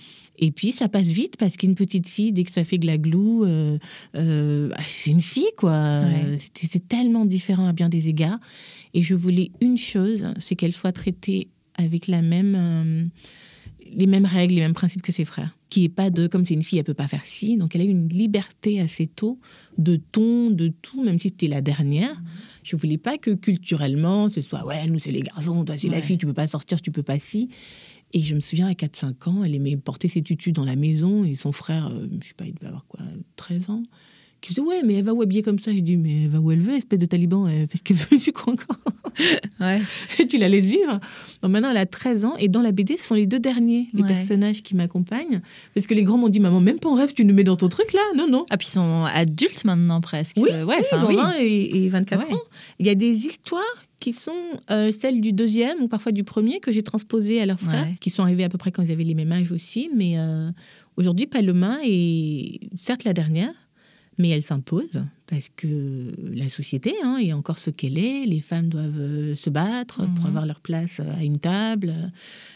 Et puis ça passe vite parce qu'une petite fille, dès que ça fait glaglou, euh, euh, ah, c'est une fille quoi. Ouais. C'est tellement différent à bien des égards. Et je voulais une chose, c'est qu'elle soit traitée avec la même, euh, les mêmes règles, les mêmes principes que ses frères. Qui est pas de, comme c'est une fille, elle peut pas faire ci. Donc elle a eu une liberté assez tôt de ton, de tout, même si c'était la dernière. Je voulais pas que culturellement, ce soit, ouais, nous c'est les garçons, toi c'est la Ouais. fille, tu peux pas sortir, tu peux pas ci. Et je me souviens, à 4-5 ans, elle aimait porter ses tutus dans la maison et son frère, euh, je sais pas, il devait avoir quoi, 13 ans, qui disait, ouais, mais elle va où habiller comme ça Je dis, mais elle va où elle veut, espèce de taliban, elle fait ce qu'elle veut, tu crois encore? Ouais. et tu la laisses vivre. Donc maintenant, elle a 13 ans. Et dans la BD, ce sont les deux derniers, les Ouais. personnages qui m'accompagnent. Parce que les grands m'ont dit, maman, même pas en rêve, tu nous mets dans ton truc là? Non, non. Ah, puis ils sont adultes maintenant presque. Oui, Euh, ouais, Oui, ils ont oui. 20 et, et 24 Ouais. ans. Il y a des histoires qui sont euh, celles du deuxième ou parfois du premier que j'ai transposées à leurs frères, Ouais. qui sont arrivés à peu près quand ils avaient les mêmes âges aussi. Mais euh, aujourd'hui, Paloma est certes la dernière, mais elle s'impose parce que la société hein, est encore ce qu'elle est. Les femmes doivent euh, se battre pour Mhm. avoir leur place euh, à une table.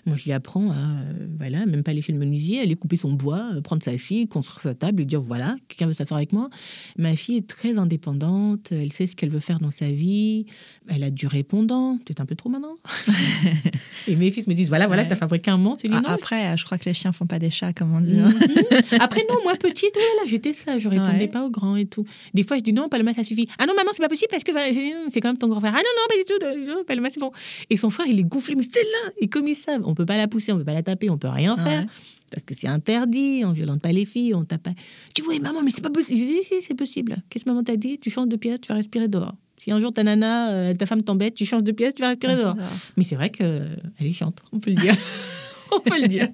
Moi, je lui apprends à, euh, voilà, même pas aller chez le menuisier, aller couper son bois, prendre sa scie, construire sa table et dire voilà, quelqu'un veut s'asseoir avec moi. Ma fille est très indépendante, elle sait ce qu'elle veut faire dans sa vie, elle a du répondant, peut-être un peu trop maintenant. et mes fils me disent voilà, voilà, Ouais. t'as fabriqué un dis, Ah, non, Après, je crois que les chiens font pas des chats, comme on dit. hein. Mhm. Après, non, moi, petite, oh là là, j'étais ça, je répondais Ouais. pas aux grands et tout. Des fois, je dis non, Paloma, ça suffit. Ah non, maman, c'est pas possible parce que bah, c'est quand même ton grand frère. Ah non, non, pas du tout, non, Paloma, c'est bon. Et son frère, il est gonflé, mais c'est là. Et comme ils savent, on peut pas la pousser, on peut pas la taper, on peut rien faire. Ouais. Parce que c'est interdit, on violente pas les filles, on tape pas. Tu vois, maman, mais c'est pas possible. Je dis, si, c'est possible. Qu'est-ce que maman t'a dit? Tu changes de pièce, tu vas respirer dehors. Si un jour ta nana, euh, ta femme t'embête, tu changes de pièce, tu vas respirer dehors. Mais c'est vrai qu'elle est chiante, on peut le dire. on peut le dire.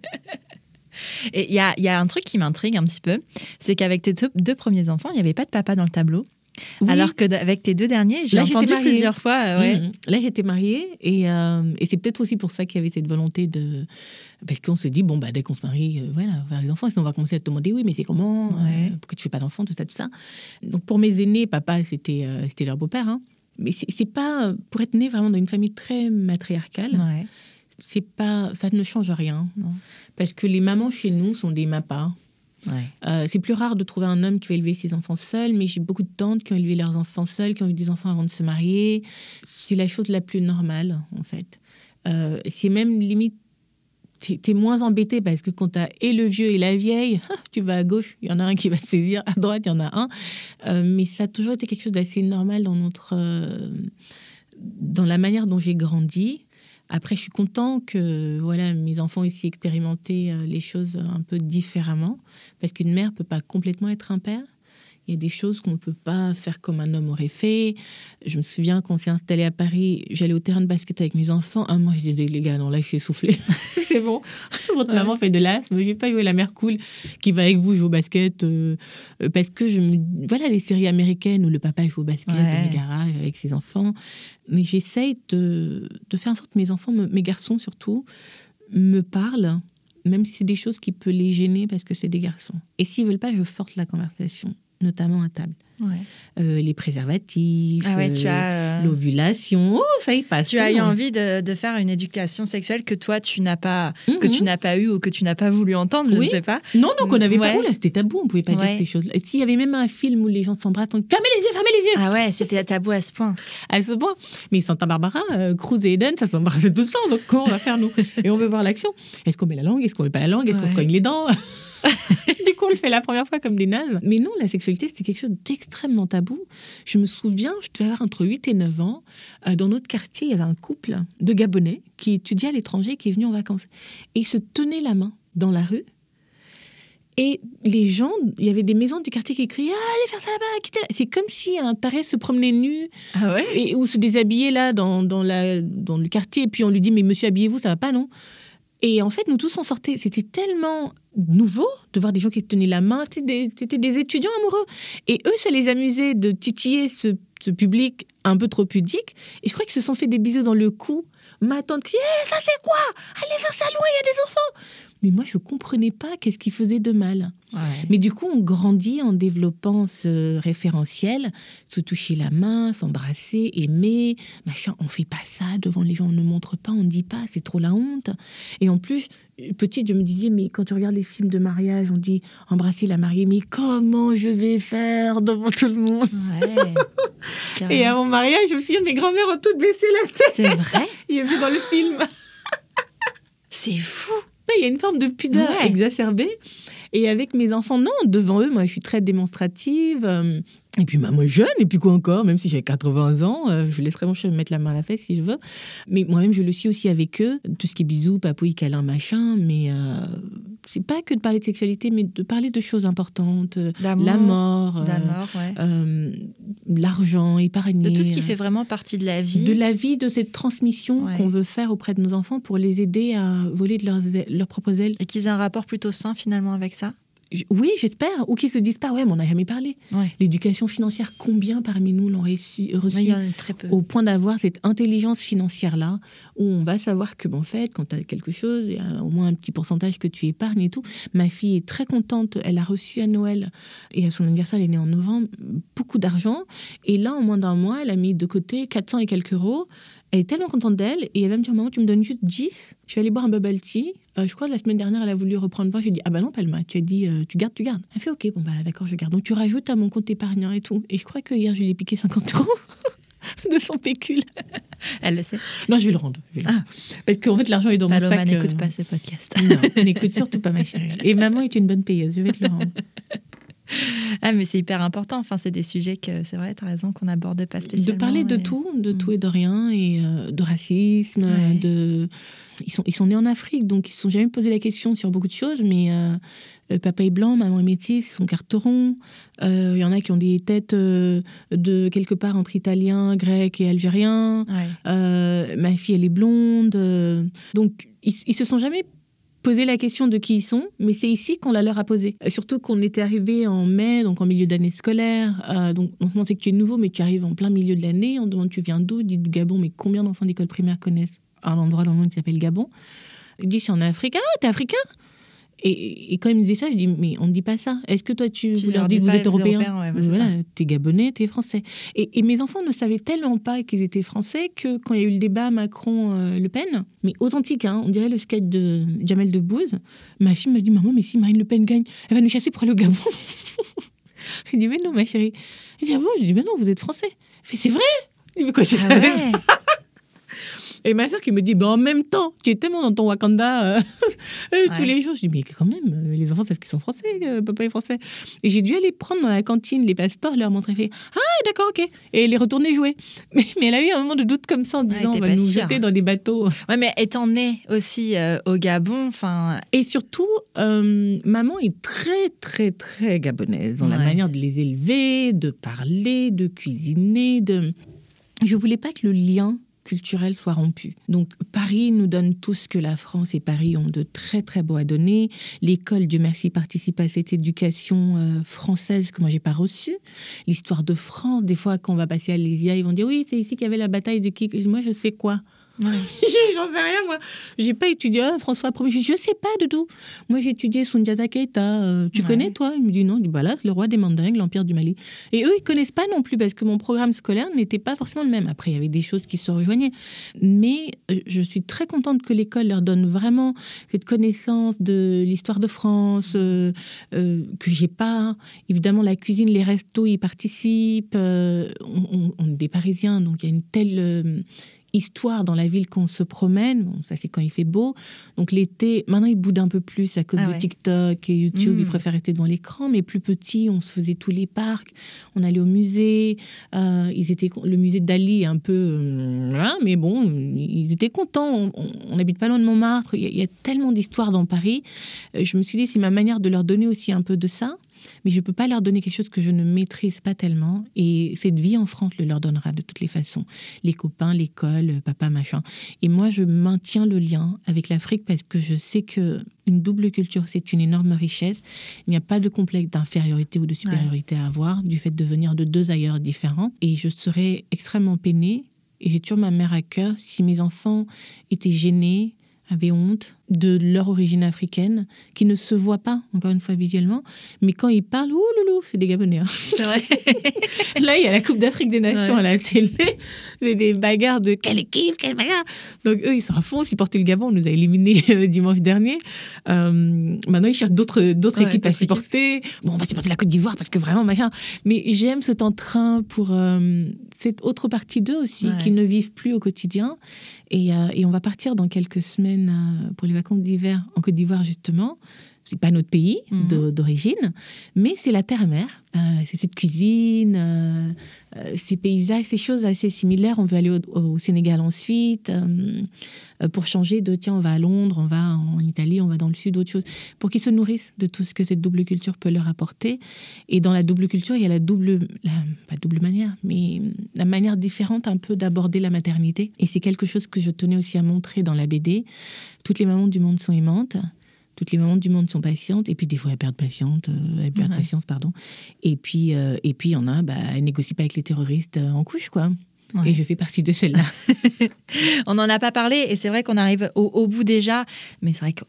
Et il y a, il y a un truc qui m'intrigue un petit peu, c'est qu'avec tes deux, premiers enfants, il n'y avait pas de papa dans le tableau. Oui. Alors que avec tes deux derniers, j'ai entendu plusieurs fois. euh, ouais. Mhm. Là, j'étais mariée et, euh, et c'est peut-être aussi pour ça qu'il y avait cette volonté de. Parce qu'on se dit, bon, bah, dès qu'on se marie, euh, voilà, on va faire des enfants, sinon on va commencer à te demander, oui, mais c'est comment euh, Ouais. Pourquoi tu fais pas d'enfants, tout ça, tout ça. Donc pour mes aînés, papa, c'était c'était leur beau-père. hein. Mais c'est c'est pas. Pour être né vraiment dans une famille très matriarcale, Ouais. c'est pas, ça ne change rien. Non. Parce que les mamans chez nous sont des mapas. Ouais. Euh, c'est plus rare de trouver un homme qui va élever ses enfants seuls, mais j'ai beaucoup de tantes qui ont élevé leurs enfants seuls, qui ont eu des enfants avant de se marier. C'est la chose la plus normale, en fait. Euh, c'est même limite. T'es t'es moins embêté parce que quand t'as et le vieux et la vieille, tu vas à gauche, il y en a un qui va te saisir, à droite, il y en a un. Euh, mais ça a toujours été quelque chose d'assez normal dans notre. euh, dans la manière dont j'ai grandi. Après, je suis content que voilà, mes enfants aient expérimenté euh, les choses un peu différemment, parce qu'une mère peut pas complètement être un père. Il y a des choses qu'on ne peut pas faire comme un homme aurait fait. Je me souviens quand on s'est installé à Paris, j'allais au terrain de basket avec mes enfants. Un mois, je disais, les gars, non, là, je suis essoufflée. c'est bon. Votre Ouais. maman fait de l'asthme. Je vais pas jouer la mère cool qui va avec vous jouer au basket. euh, euh, parce que je me. Voilà, les séries américaines où le papa joue au basket Ouais. dans le garage avec ses enfants. Mais j'essaye de, de faire en sorte que mes enfants, me- mes garçons surtout, me parlent, même si c'est des choses qui peuvent les gêner parce que c'est des garçons. Et s'ils veulent pas, je force la conversation, notamment à table. Ouais. Euh, les préservatifs, Ah ouais, euh, euh, l'ovulation, oh, ça y passe. Tu as eu monde. envie de, de faire une éducation sexuelle que toi tu n'as pas que Mhm. tu n'as pas eu ou que tu n'as pas voulu entendre, je Oui. ne sais pas. Non, non, qu'on n'avait Ouais. pas. Là, c'était tabou, on pouvait pas dire ces choses-là. Et S'il y avait même un film où les gens s'embrassent, on dit fermez les yeux, fermez les yeux Ah ouais, c'était tabou à ce point. à ce point. Mais Santa Barbara, euh, Cruz et Eden, ça s'embrassait tout le temps. Donc comment on va faire nous? Et on veut voir l'action. Est-ce qu'on met la langue? Est-ce qu'on met pas la langue? Est-ce qu'on se cogne les dents? Du coup, on le fait la première fois comme des nazes. Mais non, la sexualité, c'était quelque chose d'extrêmement tabou. Je me souviens, je devais avoir entre 8 et 9 ans. euh, dans notre quartier, il y avait un couple de Gabonais qui étudiait à l'étranger, qui est venu en vacances. Et ils se tenaient la main dans la rue. Et les gens, il y avait des maisons du quartier qui criaient ah, Allez faire ça là-bas, quittez C'est comme si un taré se promenait nu Ah ouais? et, ou se déshabiller là dans, dans, la, dans le quartier. Et puis on lui dit, mais monsieur, habillez-vous, ça va pas, non? Et en fait, nous tous, on sortait. C'était tellement nouveau de voir des gens qui tenaient la main. C'était des, étudiants amoureux. Et eux, ça les amusait de titiller ce public un peu trop pudique. Et je crois qu'ils se sont fait des bisous dans le cou. Ma tante crie Eh, ça c'est quoi? Allez vers salon, il y a des enfants mais moi, je ne comprenais pas qu'est-ce qui faisait de mal. Mais du coup, on grandit en développant ce référentiel, se toucher la main, s'embrasser, aimer, machin. On fait pas ça devant les gens, on ne montre pas, on ne dit pas, c'est trop la honte. Et en plus, petite, je me disais, mais quand tu regardes les films de mariage, on dit embrasser la mariée, mais comment je vais faire devant tout le monde? Et à mon mariage, je me suis dit, mes grand-mères ont toutes baissé la tête. C'est vrai? J'ai vu dans le film. C'est fou il y a une forme de pudeur exacerbée. Et avec mes enfants, non, devant eux, moi, je suis très démonstrative. Euh, et puis, bah, moi, jeune, et puis quoi encore, même si j'ai 80 ans, euh, je laisserai mon chien me mettre la main à la fesse si je veux. Mais moi-même, je le suis aussi avec eux. Tout ce qui est bisous, papouille, câlin, machin. Mais euh, c'est pas que de parler de sexualité, mais de parler de choses importantes. La mort. L'argent, épargner. De tout ce qui fait vraiment partie de la vie. De la vie, de cette transmission qu'on veut faire auprès de nos enfants pour les aider à voler de leurs, leurs propres ailes. Et qu'ils aient un rapport plutôt sain finalement avec ça oui, j'espère. Ou qu'ils se disent pas, ouais, mais on n'a jamais parlé. L'éducation financière, combien parmi nous l'ont reçu, très peu. Au point d'avoir cette intelligence financière-là, où on va savoir que, bon, en fait, quand tu as quelque chose, il y a au moins un petit pourcentage que tu épargnes et tout. Ma fille est très contente. Elle a reçu à Noël, et à son anniversaire, elle est née en novembre, beaucoup d'argent. Et là, en moins d'un mois, elle a mis de côté 400 et quelques euros. Elle est tellement contente d'elle et elle va me dire Maman, tu me donnes juste 10 Je vais aller boire un bubble tea. Euh, je crois que la semaine dernière, elle a voulu reprendre Je J'ai dit Ah bah non, Palma, tu as dit euh, Tu gardes, tu gardes. Elle fait Ok, bon bah d'accord, je garde. Donc tu rajoutes à mon compte épargnant et tout. Et je crois que hier, je lui ai piqué 50 euros. de son pécule. Elle le sait Non, je vais le rendre. Ah. Parce qu'en fait, l'argent est dans mon sac. n'écoute euh, pas ce podcast. non, n'écoute surtout pas ma chérie. Et maman est une bonne payeuse, je vais te le rendre. ah, mais c'est hyper important. Enfin, c'est des sujets que, c'est vrai, tu as raison, qu'on aborde pas spécialement. De parler de tout, de tout mm. et de rien, et euh, de racisme, de... Ils sont, ils sont nés en Afrique, donc ils ne se sont jamais posé la question sur beaucoup de choses, mais euh, euh, papa est blanc, maman est métisse, ils sont carterons. Il y en a qui ont des têtes de quelque part entre italien, grec et algérien. ma fille, elle est blonde. donc, ils, ils se sont jamais poser la question de qui ils sont, mais c'est ici qu'on la leur a posé. Euh, surtout qu'on était arrivé en mai, donc en milieu d'année scolaire. Euh, donc on sait que tu es nouveau, mais tu arrives en plein milieu de l'année. On demande tu viens d'où? Dit Gabon, mais combien d'enfants d'école primaire connaissent? Un endroit dans le monde qui s'appelle Gabon disent c'est en Afrique. Ah, t'es africain? Et, quand ils me disaient ça, je dis mais on ne dit pas ça. Est-ce que toi tu, leur dis que vous êtes européen Voilà, t'es gabonais, t'es français. Et, mes enfants ne savaient tellement pas qu'ils étaient français que quand il y a eu le débat Macron-Le Pen, mais authentique, hein, on dirait le sketch de Jamel Debbouze, ma fille me dit maman mais si Marine Le Pen gagne, elle va nous chasser pour aller au Gabon. je dis mais non ma chérie. Elle dit ah bon? Je dis mais non vous êtes français. fait c'est vrai? Je dis mais quoi je ah et ma soeur qui me dit, ben, en même temps, tu es tellement dans ton Wakanda euh, euh, tous les jours. Je dis, mais quand même, euh, les enfants savent qu'ils sont français, papa est français. Et j'ai dû aller prendre dans la cantine les passeports, leur montrer, fait, ah, d'accord, ok. Et les retourner jouer. Mais, mais, elle a eu un moment de doute comme ça en disant, on va nous jeter dans des bateaux. Ouais, mais étant née aussi au Gabon, enfin. Et surtout, maman est très, très, très gabonaise dans la manière de les élever, de parler, de cuisiner, de. Je voulais pas que le lien culturel soit rompu. Donc Paris nous donne tout ce que la France et Paris ont de très très beau à donner. L'école, Dieu merci, participe à cette éducation euh, française que moi j'ai pas reçue. L'histoire de France, des fois quand on va passer à l'Ésia, ils vont dire oui c'est ici qu'il y avait la bataille de qui Moi je sais quoi. J'en sais rien, moi. J'ai pas étudié ah, François Ier. Je sais pas du tout. Moi, j'ai étudié Sundiata Keita. Euh, tu connais, toi? Il me dit non. Je dis, bah là, le roi des Mandingues, l'Empire du Mali. Et eux, ils connaissent pas non plus parce que mon programme scolaire n'était pas forcément le même. Après, il y avait des choses qui se rejoignaient. Mais euh, je suis très contente que l'école leur donne vraiment cette connaissance de l'histoire de France euh, que j'ai pas. Évidemment, la cuisine, les restos, ils participent. on, on, est des Parisiens, donc il y a une telle histoire dans la ville qu'on se promène. Bon, ça, c'est quand il fait beau. Donc, l'été, maintenant, il boude un peu plus à cause ah de TikTok et YouTube. Il mmh. préfère rester devant l'écran. Mais plus petit, on se faisait tous les parcs. On allait au musée. Euh, ils étaient, le musée d'Ali est un peu. Euh, mais bon, ils étaient contents. On n'habite pas loin de Montmartre. Il y a, il y a tellement d'histoires dans Paris. Euh, je me suis dit, c'est ma manière de leur donner aussi un peu de ça. Mais je ne peux pas leur donner quelque chose que je ne maîtrise pas tellement. Et cette vie en France le leur donnera de toutes les façons. Les copains, l'école, papa, machin. Et moi, je maintiens le lien avec l'Afrique parce que je sais que une double culture, c'est une énorme richesse. Il n'y a pas de complexe d'infériorité ou de supériorité à avoir du fait de venir de deux ailleurs différents. Et je serais extrêmement peinée, et j'ai toujours ma mère à cœur, si mes enfants étaient gênés, avaient honte, de leur origine africaine, qui ne se voient pas, encore une fois, visuellement. Mais quand ils parlent, ouh loulou, c'est des Gabonais. Hein. C'est vrai. Là, il y a la Coupe d'Afrique des Nations à la télé. C'est des bagarres de quelle équipe, quelle bagarre. Donc, eux, ils sont à fond. Ils supportaient le Gabon. On nous a éliminés dimanche dernier. Euh, maintenant, ils cherchent d'autres, d'autres équipes à supporter. Bon, on va supporter la Côte d'Ivoire parce que vraiment, machin. Mais j'aime ce temps-train pour euh, cette autre partie d'eux aussi, qui ne vivent plus au quotidien. Et, et, on va partir dans quelques semaines pour les vacances d'hiver en Côte d'Ivoire, justement. C'est pas notre pays mhm. d'origine, mais c'est la terre-mère. Euh, c'est cette cuisine, euh, euh, ces paysages, ces choses assez similaires. On veut aller au, Sénégal ensuite pour changer de tiens, on va à Londres, on va en Italie, on va dans le sud, autre chose, pour qu'ils se nourrissent de tout ce que cette double culture peut leur apporter. Et dans la double culture, il y a la double, la, pas double manière, mais la manière différente un peu d'aborder la maternité. Et c'est quelque chose que je tenais aussi à montrer dans la BD. Toutes les mamans du monde sont aimantes. Toutes les mamans du monde sont patientes. Et puis, des fois, elles perdent patience, euh, elles perdent patience, pardon. Et puis, euh, et puis, il y en a, bah, elles négocient pas avec les terroristes euh, en couche, quoi. Et je fais partie de celle-là. on n'en a pas parlé, et c'est vrai qu'on arrive au, bout déjà. Mais c'est vrai que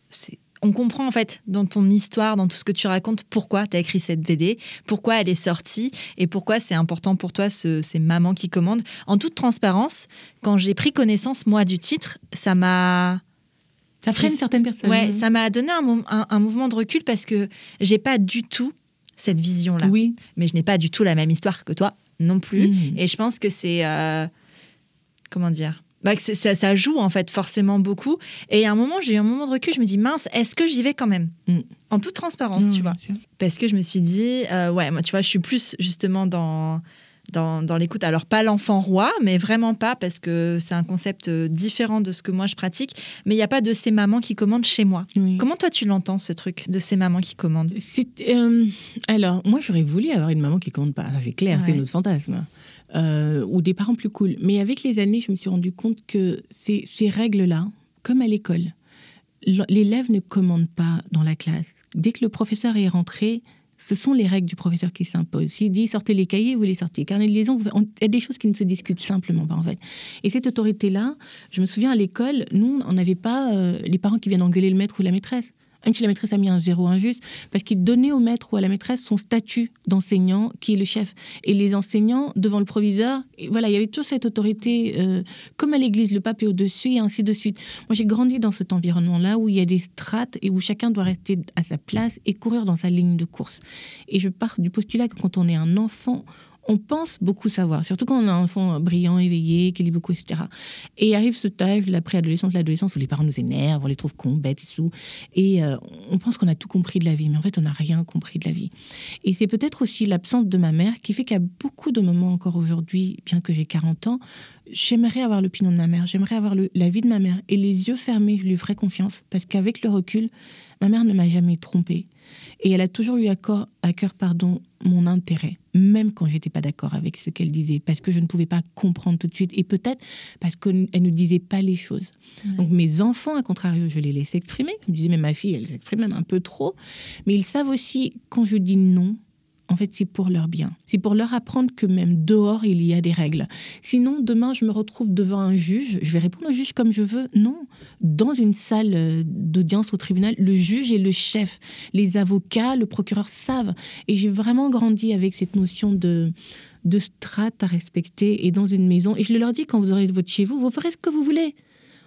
on comprend en fait dans ton histoire, dans tout ce que tu racontes, pourquoi tu as écrit cette BD, pourquoi elle est sortie et pourquoi c'est important pour toi ce, ces mamans qui commandent. En toute transparence, quand j'ai pris connaissance, moi, du titre, ça m'a ça freine certaines personnes. Ouais, ça m'a donné un, un, mouvement de recul parce que j'ai pas du tout cette vision-là. Oui. Mais je n'ai pas du tout la même histoire que toi non plus. Mmh. Et je pense que c'est. Euh, comment dire? Bah, ça, ça, joue en fait forcément beaucoup. Et à un moment, j'ai eu un moment de recul, je me dis mince, est-ce que j'y vais quand même? Mmh. En toute transparence, mmh, tu vois. Parce que je me suis dit, euh, ouais, moi, tu vois, je suis plus justement dans dans, l'écoute. Alors pas l'enfant roi, mais vraiment pas, parce que c'est un concept euh, différent de ce que moi je pratique. Mais il n'y a pas de ces mamans qui commandent chez moi. Comment toi tu l'entends, ce truc de ces mamans qui commandent? Euh, Alors, moi j'aurais voulu avoir une maman qui commande pas, c'est clair, c'est notre fantasme. Euh, ou des parents plus cool. Mais avec les années, je me suis rendu compte que ces, ces règles-là, comme à l'école, l'élève ne commande pas dans la classe. Dès que le professeur est rentré, ce sont les règles du professeur qui s'imposent. S'il dit sortez les cahiers, vous les sortez. Carnet de liaison, il y a des choses qui ne se discutent simplement pas en fait. Et cette autorité-là, je me souviens à l'école, nous, on n'avait pas euh, les parents qui viennent engueuler le maître ou la maîtresse même si la maîtresse a mis un zéro injuste, parce qu'il donnait au maître ou à la maîtresse son statut d'enseignant, qui est le chef. Et les enseignants, devant le proviseur, voilà, il y avait toute cette autorité, euh, comme à l'église, le pape est au-dessus, et ainsi de suite. Moi, j'ai grandi dans cet environnement-là où il y a des strates et où chacun doit rester à sa place et courir dans sa ligne de course. Et je pars du postulat que quand on est un enfant, on pense beaucoup savoir, surtout quand on a un enfant brillant, éveillé, qui lit beaucoup, etc. Et arrive ce âge, la préadolescence, l'adolescence, où les parents nous énervent, on les trouve cons, bêtes et tout. Et euh, on pense qu'on a tout compris de la vie, mais en fait, on n'a rien compris de la vie. Et c'est peut-être aussi l'absence de ma mère qui fait qu'à beaucoup de moments encore aujourd'hui, bien que j'ai 40 ans, j'aimerais avoir l'opinion de ma mère, j'aimerais avoir la vie de ma mère. Et les yeux fermés, je lui ferai confiance, parce qu'avec le recul, ma mère ne m'a jamais trompée. Et elle a toujours eu à cœur, à cœur pardon, mon intérêt, même quand j'étais pas d'accord avec ce qu'elle disait, parce que je ne pouvais pas comprendre tout de suite, et peut-être parce qu'elle ne disait pas les choses. Donc mes enfants, à contrario, je les laisse exprimer, comme disais, mais ma fille, elle s'exprime même un peu trop, mais ils savent aussi quand je dis non, en fait, c'est pour leur bien. C'est pour leur apprendre que même dehors, il y a des règles. Sinon, demain, je me retrouve devant un juge, je vais répondre au juge comme je veux. Non. Dans une salle euh, d'audience au tribunal, le juge est le chef. Les avocats, le procureur savent. Et j'ai vraiment grandi avec cette notion de de strate à respecter et dans une maison. Et je leur dis, quand vous aurez votre chez vous, vous ferez ce que vous voulez.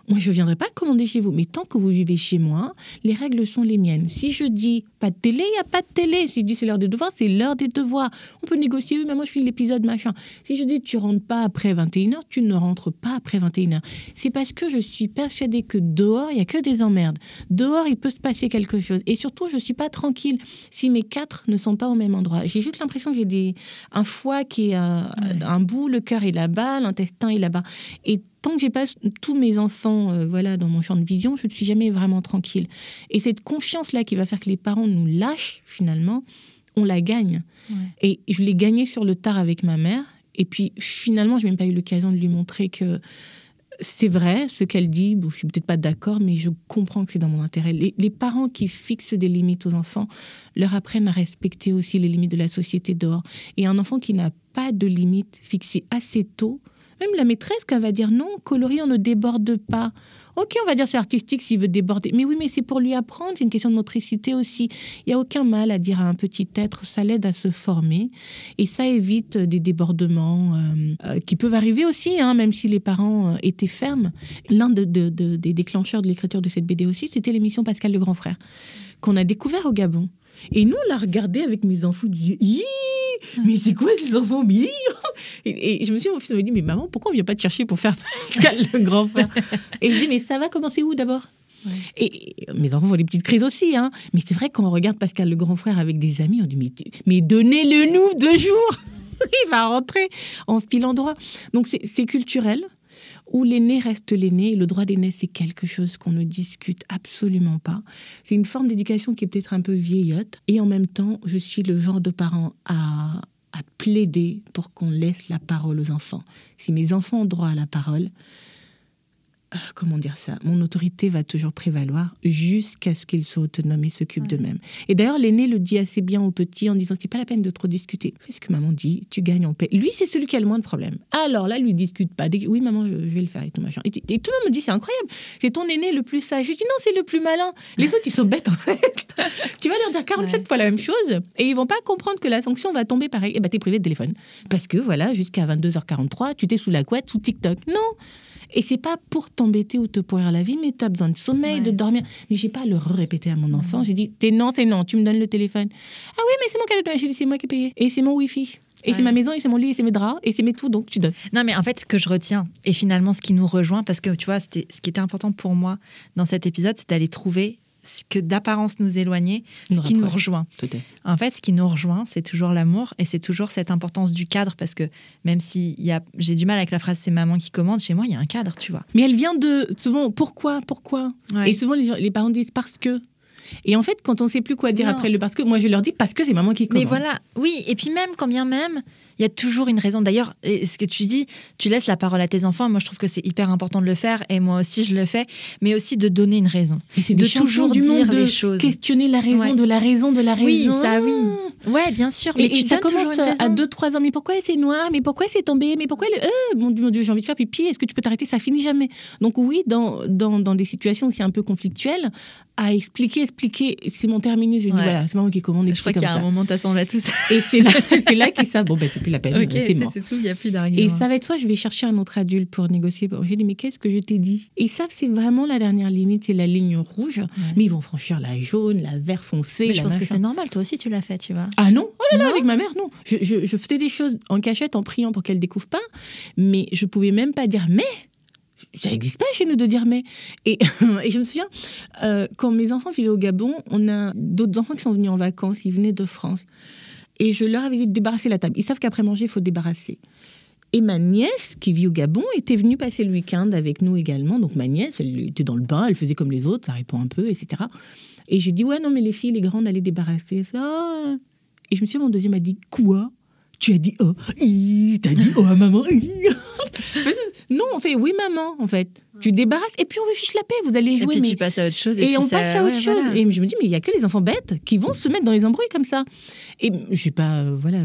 Moi, je ne viendrai pas commander chez vous, mais tant que vous vivez chez moi, les règles sont les miennes. Si je dis pas de télé, il n'y a pas de télé. Si je dis c'est l'heure des devoirs, c'est l'heure des devoirs. On peut négocier, oui, mais moi je fais l'épisode machin. Si je dis tu rentres pas après 21h, tu ne rentres pas après 21h. C'est parce que je suis persuadée que dehors, il n'y a que des emmerdes. Dehors, il peut se passer quelque chose. Et surtout, je ne suis pas tranquille si mes quatre ne sont pas au même endroit. J'ai juste l'impression que j'ai des... un foie qui est à, un bout, le cœur est là-bas, l'intestin est là-bas. Et tant que j'ai pas tous mes enfants euh, voilà dans mon champ de vision, je ne suis jamais vraiment tranquille. Et cette confiance là qui va faire que les parents nous lâchent finalement, on la gagne. Et je l'ai gagnée sur le tard avec ma mère. Et puis finalement, je n'ai même pas eu l'occasion de lui montrer que c'est vrai ce qu'elle dit. Bon, je suis peut-être pas d'accord, mais je comprends que c'est dans mon intérêt. Les, les, parents qui fixent des limites aux enfants leur apprennent à respecter aussi les limites de la société dehors. Et un enfant qui n'a pas de limites fixées assez tôt, même la maîtresse, quand elle va dire non, coloris, on ne déborde pas. Ok, on va dire c'est artistique s'il veut déborder. Mais oui, mais c'est pour lui apprendre, c'est une question de motricité aussi. Il n'y a aucun mal à dire à un petit être, ça l'aide à se former. Et ça évite des débordements euh, euh, qui peuvent arriver aussi, hein, même si les parents euh, étaient fermes. L'un de, des déclencheurs de l'écriture de cette BD aussi, c'était l'émission Pascal le Grand Frère, qu'on a découvert au Gabon. Et nous, on l'a regardé avec mes enfants, on mais c'est quoi ces enfants mais et, je me suis mon fils me dit mais maman pourquoi on vient pas te chercher pour faire Pascal le grand frère? Et je dis mais ça va commencer où d'abord? Et, mes enfants font des petites crises aussi, hein. Mais c'est vrai quand on regarde Pascal le grand frère avec des amis, on dit mais, mais donnez-le nous deux jours, il va rentrer en filant droit. Donc c'est culturel où l'aîné reste l'aîné. Le droit d'aîné, c'est quelque chose qu'on ne discute absolument pas. C'est une forme d'éducation qui est peut-être un peu vieillotte. Et en même temps, je suis le genre de parent à, à plaider pour qu'on laisse la parole aux enfants. Si mes enfants ont droit à la parole, comment dire ça, mon autorité va toujours prévaloir jusqu'à ce qu'ils soient autonomes et s'occupent d'eux-mêmes. Et d'ailleurs, l'aîné le dit assez bien au petit en disant c'est pas la peine de trop discuter. Fais ce que maman dit, tu gagnes en paix. Lui, c'est celui qui a le moins de problèmes. Alors là, lui discute pas. Oui, maman, je vais le faire et tout machin. Et, tout le monde me dit c'est incroyable. C'est ton aîné le plus sage. Je dis non, c'est le plus malin. Les autres, ils sont bêtes en fait. tu vas leur dire 47 fois la même chose et ils vont pas comprendre que la sanction va tomber pareil. Et eh ben, t'es privé de téléphone. Parce que voilà, jusqu'à 22h43, tu t'es sous la couette, sous TikTok. Non. Et c'est pas pour t'embêter ou te pourrir la vie, mais tu as besoin de sommeil, de dormir. Mais j'ai pas le répéter à mon enfant. J'ai dit, t'es non, c'est non, tu me donnes le téléphone. Ah oui, mais c'est mon cadeau. J'ai dit, c'est moi qui ai payé. Et c'est mon wifi. Et c'est ma maison, et c'est mon lit, et c'est mes draps, et c'est mes tout, donc tu donnes. Non, mais en fait, ce que je retiens, et finalement ce qui nous rejoint, parce que tu vois, ce qui était important pour moi dans cet épisode, c'est d'aller trouver que d'apparence nous éloignait, ce qui nous rejoint. En fait, ce qui nous rejoint, c'est toujours l'amour et c'est toujours cette importance du cadre parce que même si j'ai du mal avec la phrase c'est maman qui commande, chez moi, il y a un cadre, tu vois. Mais elle vient de souvent pourquoi, pourquoi? Et souvent les, les parents disent parce que. Et en fait, quand on ne sait plus quoi dire après le parce que, moi je leur dis parce que c'est maman qui commande. Mais voilà, oui, et puis même, quand bien même, il y a toujours une raison. D'ailleurs, ce que tu dis, tu laisses la parole à tes enfants. Moi, je trouve que c'est hyper important de le faire, et moi aussi, je le fais. Mais aussi de donner une raison, de toujours du dire les choses, questionner la raison de la raison de la raison. Oui, ça, oui. Ouais, bien sûr. Mais tu ça commence à 2-3 ans. Mais pourquoi c'est noir? Mais pourquoi c'est tombé? Mais pourquoi euh, mon Dieu, j'ai envie de faire pipi. Est-ce que tu peux t'arrêter? Ça finit jamais. Donc oui, dans, dans, dans des situations qui sont un peu conflictuelles, à expliquer, expliquer. C'est mon terminus. Je dis voilà, c'est moi qui commande. Je crois qu'il y a un moment, de toute tout ça. Et c'est là, là qu'il ça. Bon, ben, c'est plus la peine. c'est c'est tout, il n'y a plus d'argument. Et ça va être soit je vais chercher un autre adulte pour négocier. J'ai dit, mais qu'est-ce que je t'ai dit? Et ça, c'est vraiment la dernière limite, c'est la ligne rouge. Mais ils vont franchir la jaune, la vert foncé. Mais je pense que c'est normal, toi aussi tu l'as fait, tu vois. Ah non Oh là là, avec ma mère, non. Je, je, faisais des choses en cachette, en priant pour qu'elle découvre pas. Mais je pouvais même pas dire mais ça n'existe pas chez nous de dire mais. Et, et je me souviens, euh, quand mes enfants vivaient au Gabon, on a d'autres enfants qui sont venus en vacances, ils venaient de France. Et je leur avais dit de débarrasser la table. Ils savent qu'après manger, il faut débarrasser. Et ma nièce, qui vit au Gabon, était venue passer le week-end avec nous également. Donc ma nièce, elle était dans le bain, elle faisait comme les autres, ça répond un peu, etc. Et j'ai dit, ouais, non, mais les filles, les grandes, allaient débarrasser. Ah. Et je me suis dit, mon deuxième a dit, quoi? Tu as dit, oh, t'as dit, oh, à maman. non, on fait, oui, maman, en fait. Tu débarrasses et puis on vous fiche la paix, vous allez jouer. Et puis tu passes à autre chose. Et, on passe à autre chose. Et je me dis, mais il y a que les enfants bêtes qui vont se mettre dans les embrouilles comme ça. Et j'ai pas, euh, voilà,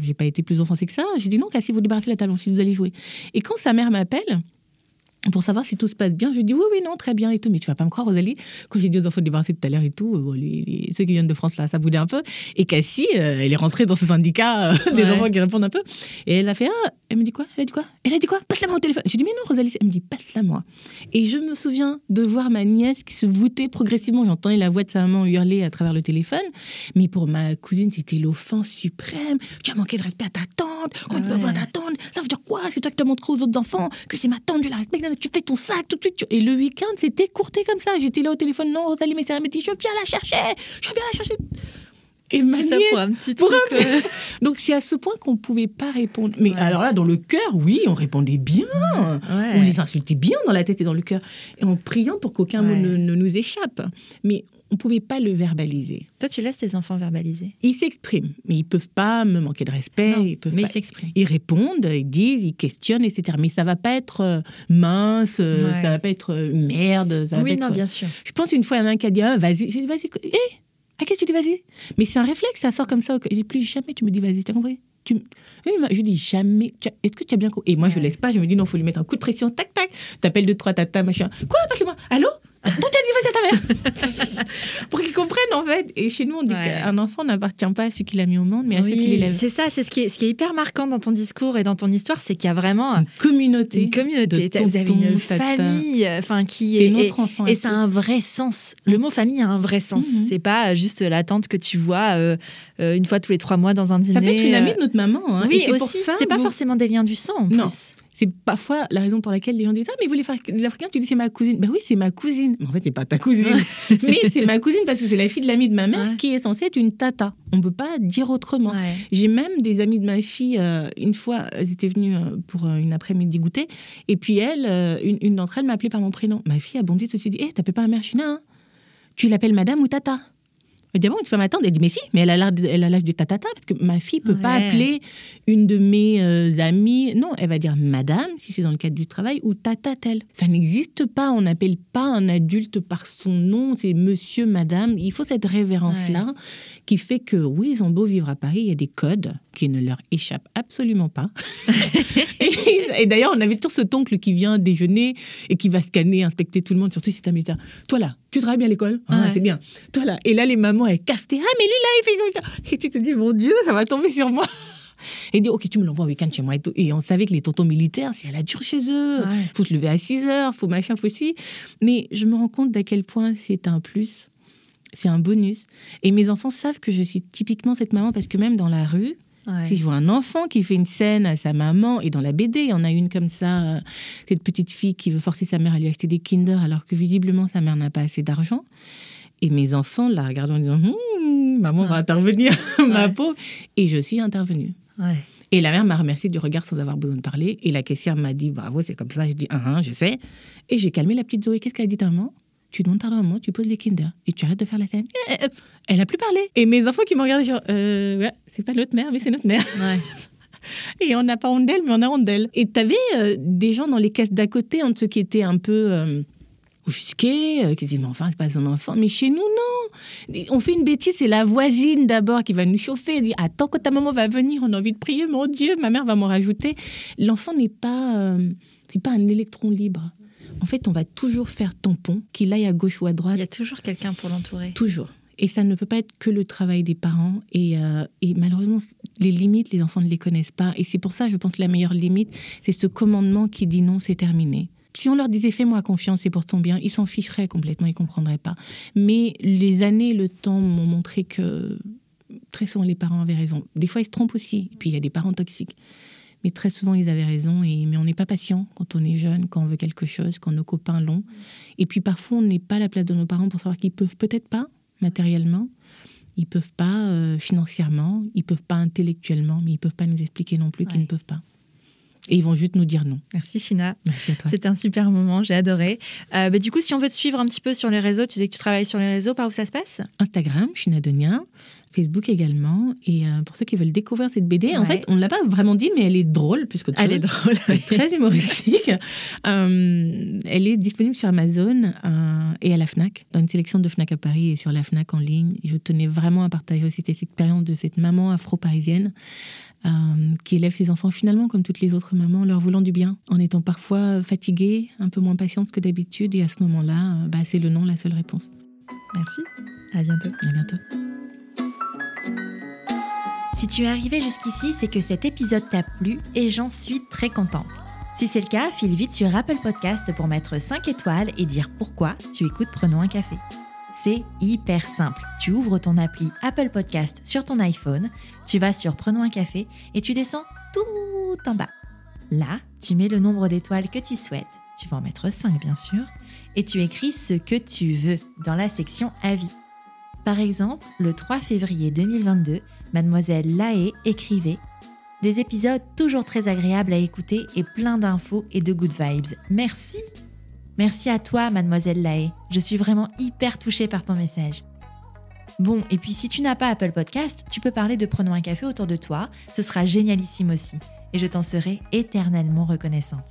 j'ai pas été plus offensée que ça. J'ai dit non, si vous débarrassez la table, si vous allez jouer. Et quand sa mère m'appelle, pour savoir si tout se passe bien. Je dis oui, oui, non, très bien et tout. Mais tu vas pas me croire, Rosalie, quand j'ai dit aux enfants de débarrasser tout à l'heure et tout, euh, les, ceux qui viennent de France, là, ça boudait un peu. Et Cassie, euh, elle est rentrée dans ce syndicat euh, des enfants qui répondent un peu. Et elle a fait, ah, elle me dit quoi? Elle a dit quoi? Elle a dit quoi? Passe-la moi au téléphone. J'ai dit, mais non, Rosalie. Elle me dit, passe-la moi. Et je me souviens de voir ma nièce qui se voûtait progressivement. J'entendais la voix de sa maman hurler à travers le téléphone. Mais pour ma cousine, c'était l'offense suprême. Tu as manqué de respect à ta tante. Comment tu peux pas ta tante Ça veut dire quoi? C'est toi qui as montré aux autres enfants que c'est ma tante, je la respecte tu fais ton sac tout de suite. Et le week-end, c'était courté comme ça. J'étais là au téléphone, non, Rosalie mais dit, je viens la chercher, je viens la chercher. Et Tout ma ça pour un petit pour truc. un- euh, Donc c'est à ce point qu'on ne pouvait pas répondre. Mais Ouais. alors là, dans le cœur, oui, on répondait bien. ouais. On les insultait bien dans la tête et dans le cœur. Et en priant pour qu'aucun mot ne, ne nous échappe. Mais on ne pouvait pas le verbaliser. Toi, tu laisses tes enfants verbaliser. Ils s'expriment, mais ils peuvent pas me manquer de respect. Non, ils peuvent mais pas- ils s'expriment. Ils répondent, ils disent, ils questionnent, etc. Mais ça va pas être euh, mince, euh, Ouais. ça va pas être euh, merde. Ça va Oui, pas non, être- bien sûr. Je pense une fois, il y en a un qui a dit ah, vas-y. J'ai dit vas-y. Hé, à qu'est-ce que tu dis vas-y? Mais c'est un réflexe, ça sort comme ça. J'ai plus jamais tu me dis vas-y, t'as compris? Tu... Oui, mais je dis jamais. Est-ce que tu as bien compris Et moi, je Ouais. laisse pas. Je me dis non, faut lui mettre un coup de pression. Tac, tac. T'appelles deux, trois tata, machin. Quoi? Passe-le-moi. Allô? D'où t'as dit vas-y à ta mère Pour qu'ils comprennent en fait. Et chez nous, on dit Ouais. qu'un enfant n'appartient pas à celui qui l'a mis au monde, mais à celui qui Oui, l'élève. c'est ça, c'est ce qui, est, ce qui est hyper marquant dans ton discours et dans ton histoire, c'est qu'il y a vraiment Une communauté. une communauté. de Vous avez une famille, euh, enfin qui est. notre enfant. à Et ça a un vrai sens. Le mot famille a un vrai sens. Mhm. C'est pas juste la tante que tu vois euh, euh, une fois tous les trois mois dans un dîner. Ça peut être une amie euh, de notre maman. hein. Oui, Et aussi. C'est pas forcément des liens du sang en Non. plus. C'est parfois la raison pour laquelle les gens disent Ah, mais vous les Africains, tu dis c'est ma cousine. Ben oui, c'est ma cousine. Mais en fait, c'est pas ta cousine. mais c'est ma cousine parce que c'est la fille de l'amie de ma mère Ouais. qui est censée être une tata. On peut pas dire autrement. Ouais. J'ai même des amies de ma fille, euh, une fois, elles étaient venues euh, pour euh, une après-midi goûter. Et puis elle, euh, une, une d'entre elles m'a appelée par mon prénom. Ma fille a bondi tout de suite. Hé, t'appelles pas ma mère China hein Tu l'appelles madame ou tata? Elle dit, bon, tu peux m'attendre Elle dit, mais si, mais elle a l'âge de tatata, parce que ma fille peut pas appeler une de mes euh, amies. Non, elle va dire madame, si c'est dans le cadre du travail, ou tata tel. Ça n'existe pas. On n'appelle pas un adulte par son nom, c'est monsieur, madame. Il faut cette révérence-là qui fait que, oui, ils ont beau vivre à Paris, il y a des codes qui ne leur échappent absolument pas. et, et d'ailleurs, on avait toujours cet oncle qui vient déjeuner et qui va scanner, inspecter tout le monde, surtout si t'as méta. Toi là, tu travailles bien à l'école Ah, Ouais. c'est bien. Toi là. Et là, les mamans, elles cafetaient. Ah, mais lui là, il fait comme ça. Et tu te dis, mon Dieu, ça va tomber sur moi. Et dit, ok, tu me l'envoies au week-end chez moi. Et, tout. Et on savait que les tontons militaires, c'est à la dure chez eux. Ouais. faut se lever à 6 heures, faut machin, faut ci. Mais je me rends compte d'à quel point c'est un plus, c'est un bonus. Et mes enfants savent que je suis typiquement cette maman parce que même dans la rue, Ouais. si je vois un enfant qui fait une scène à sa maman, et dans la BD, il y en a une comme ça, euh, cette petite fille qui veut forcer sa mère à lui acheter des Kinder alors que visiblement sa mère n'a pas assez d'argent. Et mes enfants la regardent en disant Hum, Maman va intervenir, ma Ouais. pauvre. Et je suis intervenue. Et la mère m'a remercié du regard sans avoir besoin de parler. Et la caissière m'a dit Bravo, c'est comme ça. J'ai dit Ah, ah, je sais. Et j'ai calmé la petite Zoé. Qu'est-ce qu'elle a dit ta maman? Tu demandes pardon à maman, tu poses les Kinder. Et tu arrêtes de faire la scène. Eh, eh, Elle a plus parlé. Et mes enfants qui m'ont regardé, genre euh, Ouais, c'est pas notre mère, mais c'est notre mère. Ouais. Et on n'a pas honte d'elle, mais on a honte d'elle. Et t'avais euh, des gens dans les caisses d'à côté, entre ceux qui étaient un peu euh, offusqués, euh, qui disaient, mais enfin, c'est pas son enfant. Mais chez nous, non. Et On fait une bêtise, c'est la voisine d'abord qui va nous chauffer. Elle dit, attends que ta maman va venir, on a envie de prier, mon Dieu, ma mère va m'en rajouter. L'enfant n'est pas, euh, c'est pas un électron libre. En fait, on va toujours faire tampon, qu'il aille à gauche ou à droite. Il y a toujours quelqu'un pour l'entourer. Toujours. Et ça ne peut pas être que le travail des parents. Et, euh, et malheureusement, les limites, les enfants ne les connaissent pas. Et c'est pour ça, je pense, que la meilleure limite, c'est ce commandement qui dit non, c'est terminé. Si on leur disait fais-moi confiance, c'est pour ton bien, ils s'en ficheraient complètement, ils comprendraient pas. Mais les années, le temps m'ont montré que très souvent les parents avaient raison. Des fois, ils se trompent aussi. Et puis il y a des parents toxiques. Mais très souvent, ils avaient raison. Et, mais on n'est pas patient quand on est jeune, quand on veut quelque chose, quand nos copains l'ont. Et puis parfois, on n'est pas à la place de nos parents pour savoir qu'ils peuvent peut-être pas matériellement, ils peuvent pas euh, financièrement, ils peuvent pas intellectuellement, mais ils peuvent pas nous expliquer non plus qu'ils ne peuvent pas. Et ils vont juste nous dire non. Merci China. Merci à toi. C'était un super moment, j'ai adoré. Euh, bah, du coup, si on veut te suivre un petit peu sur les réseaux, tu disais que tu travailles sur les réseaux, par où ça se passe? Instagram, Chinadonia, Facebook également. Et euh, pour ceux qui veulent découvrir cette BD, en fait, on ne l'a pas vraiment dit, mais elle est drôle plus que Elle est drôle. Elle est très humoristique. Euh, elle est disponible sur Amazon euh, et à la FNAC, dans une sélection de FNAC à Paris et sur la FNAC en ligne. Je tenais vraiment à partager aussi cette expérience de cette maman afro-parisienne euh, qui élève ses enfants finalement comme toutes les autres mamans, leur voulant du bien, en étant parfois fatiguée, un peu moins patiente que d'habitude. Et à ce moment-là, euh, bah, c'est le non la seule réponse. Merci. À bientôt. À bientôt. Si tu es arrivé jusqu'ici, c'est que cet épisode t'a plu et j'en suis très contente. Si c'est le cas, file vite sur Apple Podcast pour mettre 5 étoiles et dire pourquoi tu écoutes Prenons un café. C'est hyper simple. Tu ouvres ton appli Apple Podcast sur ton iPhone, tu vas sur Prenons un café et tu descends tout en bas. Là, tu mets le nombre d'étoiles que tu souhaites, tu vas en mettre 5 bien sûr, et tu écris ce que tu veux dans la section Avis. Par exemple, le 3 février 2022, mademoiselle Laé écrivait Des épisodes toujours très agréables à écouter et plein d'infos et de good vibes. Merci Merci à toi, mademoiselle Laé. Je suis vraiment hyper touchée par ton message. Bon, et puis si tu n'as pas Apple Podcast, tu peux parler de Prenons un café autour de toi, ce sera génialissime aussi, et je t'en serai éternellement reconnaissante.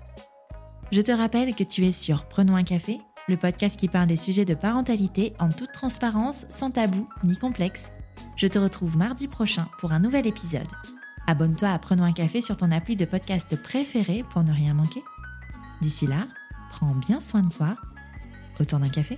Je te rappelle que tu es sur Prenons un café, le podcast qui parle des sujets de parentalité en toute transparence, sans tabou ni complexe. Je te retrouve mardi prochain pour un nouvel épisode. Abonne-toi à Prenons un café sur ton appli de podcast préféré pour ne rien manquer. D'ici là, prends bien soin de toi. Autour d'un café